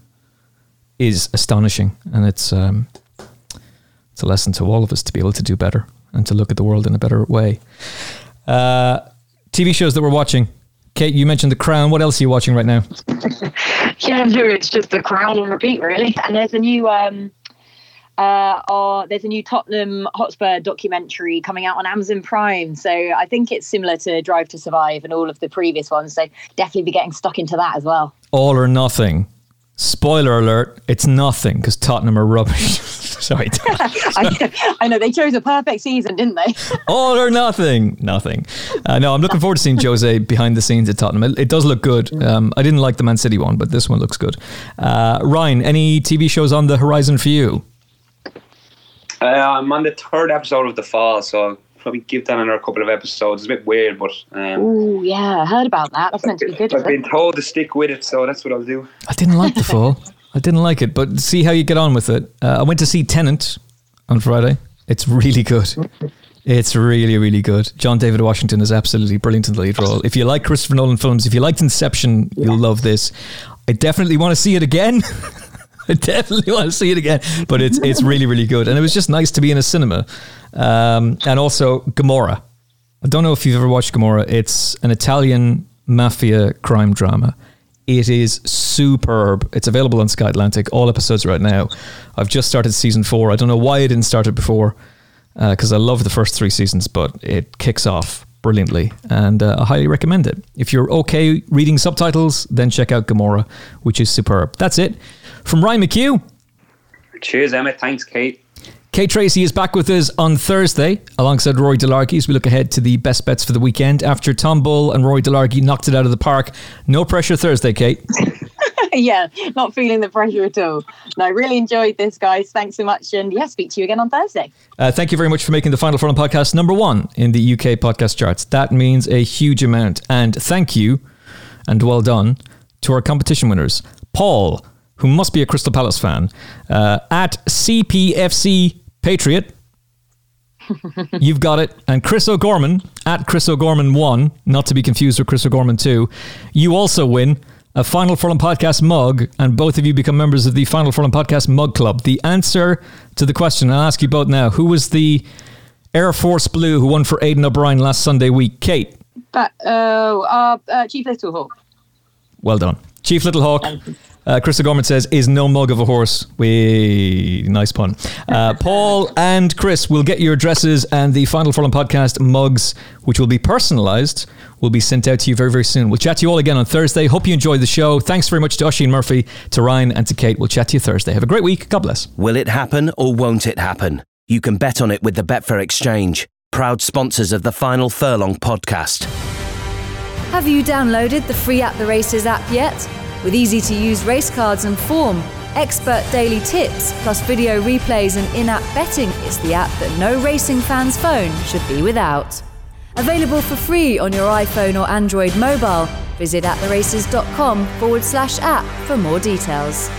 is astonishing. And it's, um, it's a lesson to all of us to be able to do better and to look at the world in a better way. Uh, TV shows that we're watching. Kate, you mentioned The Crown. What else are you watching right now? yeah, no, it's just The Crown on repeat, really. And there's a new um, uh, or there's a new Tottenham Hotspur documentary coming out on Amazon Prime. So I think it's similar to Drive to Survive and all of the previous ones. So definitely be getting stuck into that as well. All or nothing. Spoiler alert, it's nothing because Tottenham are rubbish. Sorry. I, I know they chose a perfect season, didn't they? All or nothing. Nothing. Uh, no, I'm looking forward to seeing Jose behind the scenes at Tottenham. It, it does look good. Um, I didn't like the Man City one, but this one looks good. Uh, Ryan, any TV shows on the horizon for you? Uh, I'm on the third episode of The Fall, so I'll probably give that another couple of episodes. It's a bit weird, but um, Oh yeah, I heard about that. That's meant to be good. I've been told to stick with it, so that's what I'll do. I didn't like the fall. I didn't like it, but see how you get on with it. Uh, I went to see Tenet on Friday. It's really good. It's really, really good. John David Washington is absolutely brilliant in the lead role. If you like Christopher Nolan films, if you liked Inception, you'll love this. I definitely want to see it again. I definitely want to see it again, but it's it's really, really good. And it was just nice to be in a cinema. Um, and also Gomorrah. I don't know if you've ever watched Gomorrah. It's an Italian mafia crime drama. It is superb. It's available on Sky Atlantic. All episodes right now. I've just started season four. I don't know why I didn't start it before because I love the first three seasons, but it kicks off brilliantly and uh, I highly recommend it. If you're okay reading subtitles, then check out Gomorrah, which is superb. That's it. From Ryan McCue. Cheers, Emmet. Thanks, Kate. Kate Tracey is back with us on Thursday alongside Rory Delargy as we look ahead to the best bets for the weekend. After Tom Bull and Rory Delargy knocked it out of the park, no pressure Thursday, Kate. yeah, not feeling the pressure at all. No, I really enjoyed this, guys. Thanks so much, and yeah, speak to you again on Thursday. Uh, thank you very much for making the Final Furlong podcast number one in the UK podcast charts. That means a huge amount. And thank you and well done to our competition winners. Paul, who must be a Crystal Palace fan, uh, at CPFC Patriot. You've got it. And Chris O'Gorman, at Chris O'Gorman 1, not to be confused with Chris O'Gorman 2, you also win a Final Furlong Podcast mug, and both of you become members of the Final Furlong Podcast Mug Club. The answer to the question, I'll ask you both now who was the Air Force Blue who won for Aidan O'Brien last Sunday week? Kate, But oh, uh, uh, Chief Littlehawk. well done. Chief Little Hawk. Uh, Chris O'Gorman says, is no mug of a horse. We nice pun. Uh, Paul and Chris will get your addresses and the Final Furlong podcast mugs, which will be personalised, will be sent out to you very, very soon. We'll chat to you all again on Thursday. Hope you enjoyed the show. Thanks very much to Oisin Murphy, to Ryan, and to Kate. We'll chat to you Thursday. Have a great week. God bless. Will it happen or won't it happen? You can bet on it with the Betfair Exchange, proud sponsors of the Final Furlong podcast. Have you downloaded the free At the Races app yet? With easy to use race cards and form, expert daily tips, plus video replays and in app betting, it's the app that no racing fan's phone should be without. Available for free on your iPhone or Android mobile. Visit attheraces.com forward slash app for more details.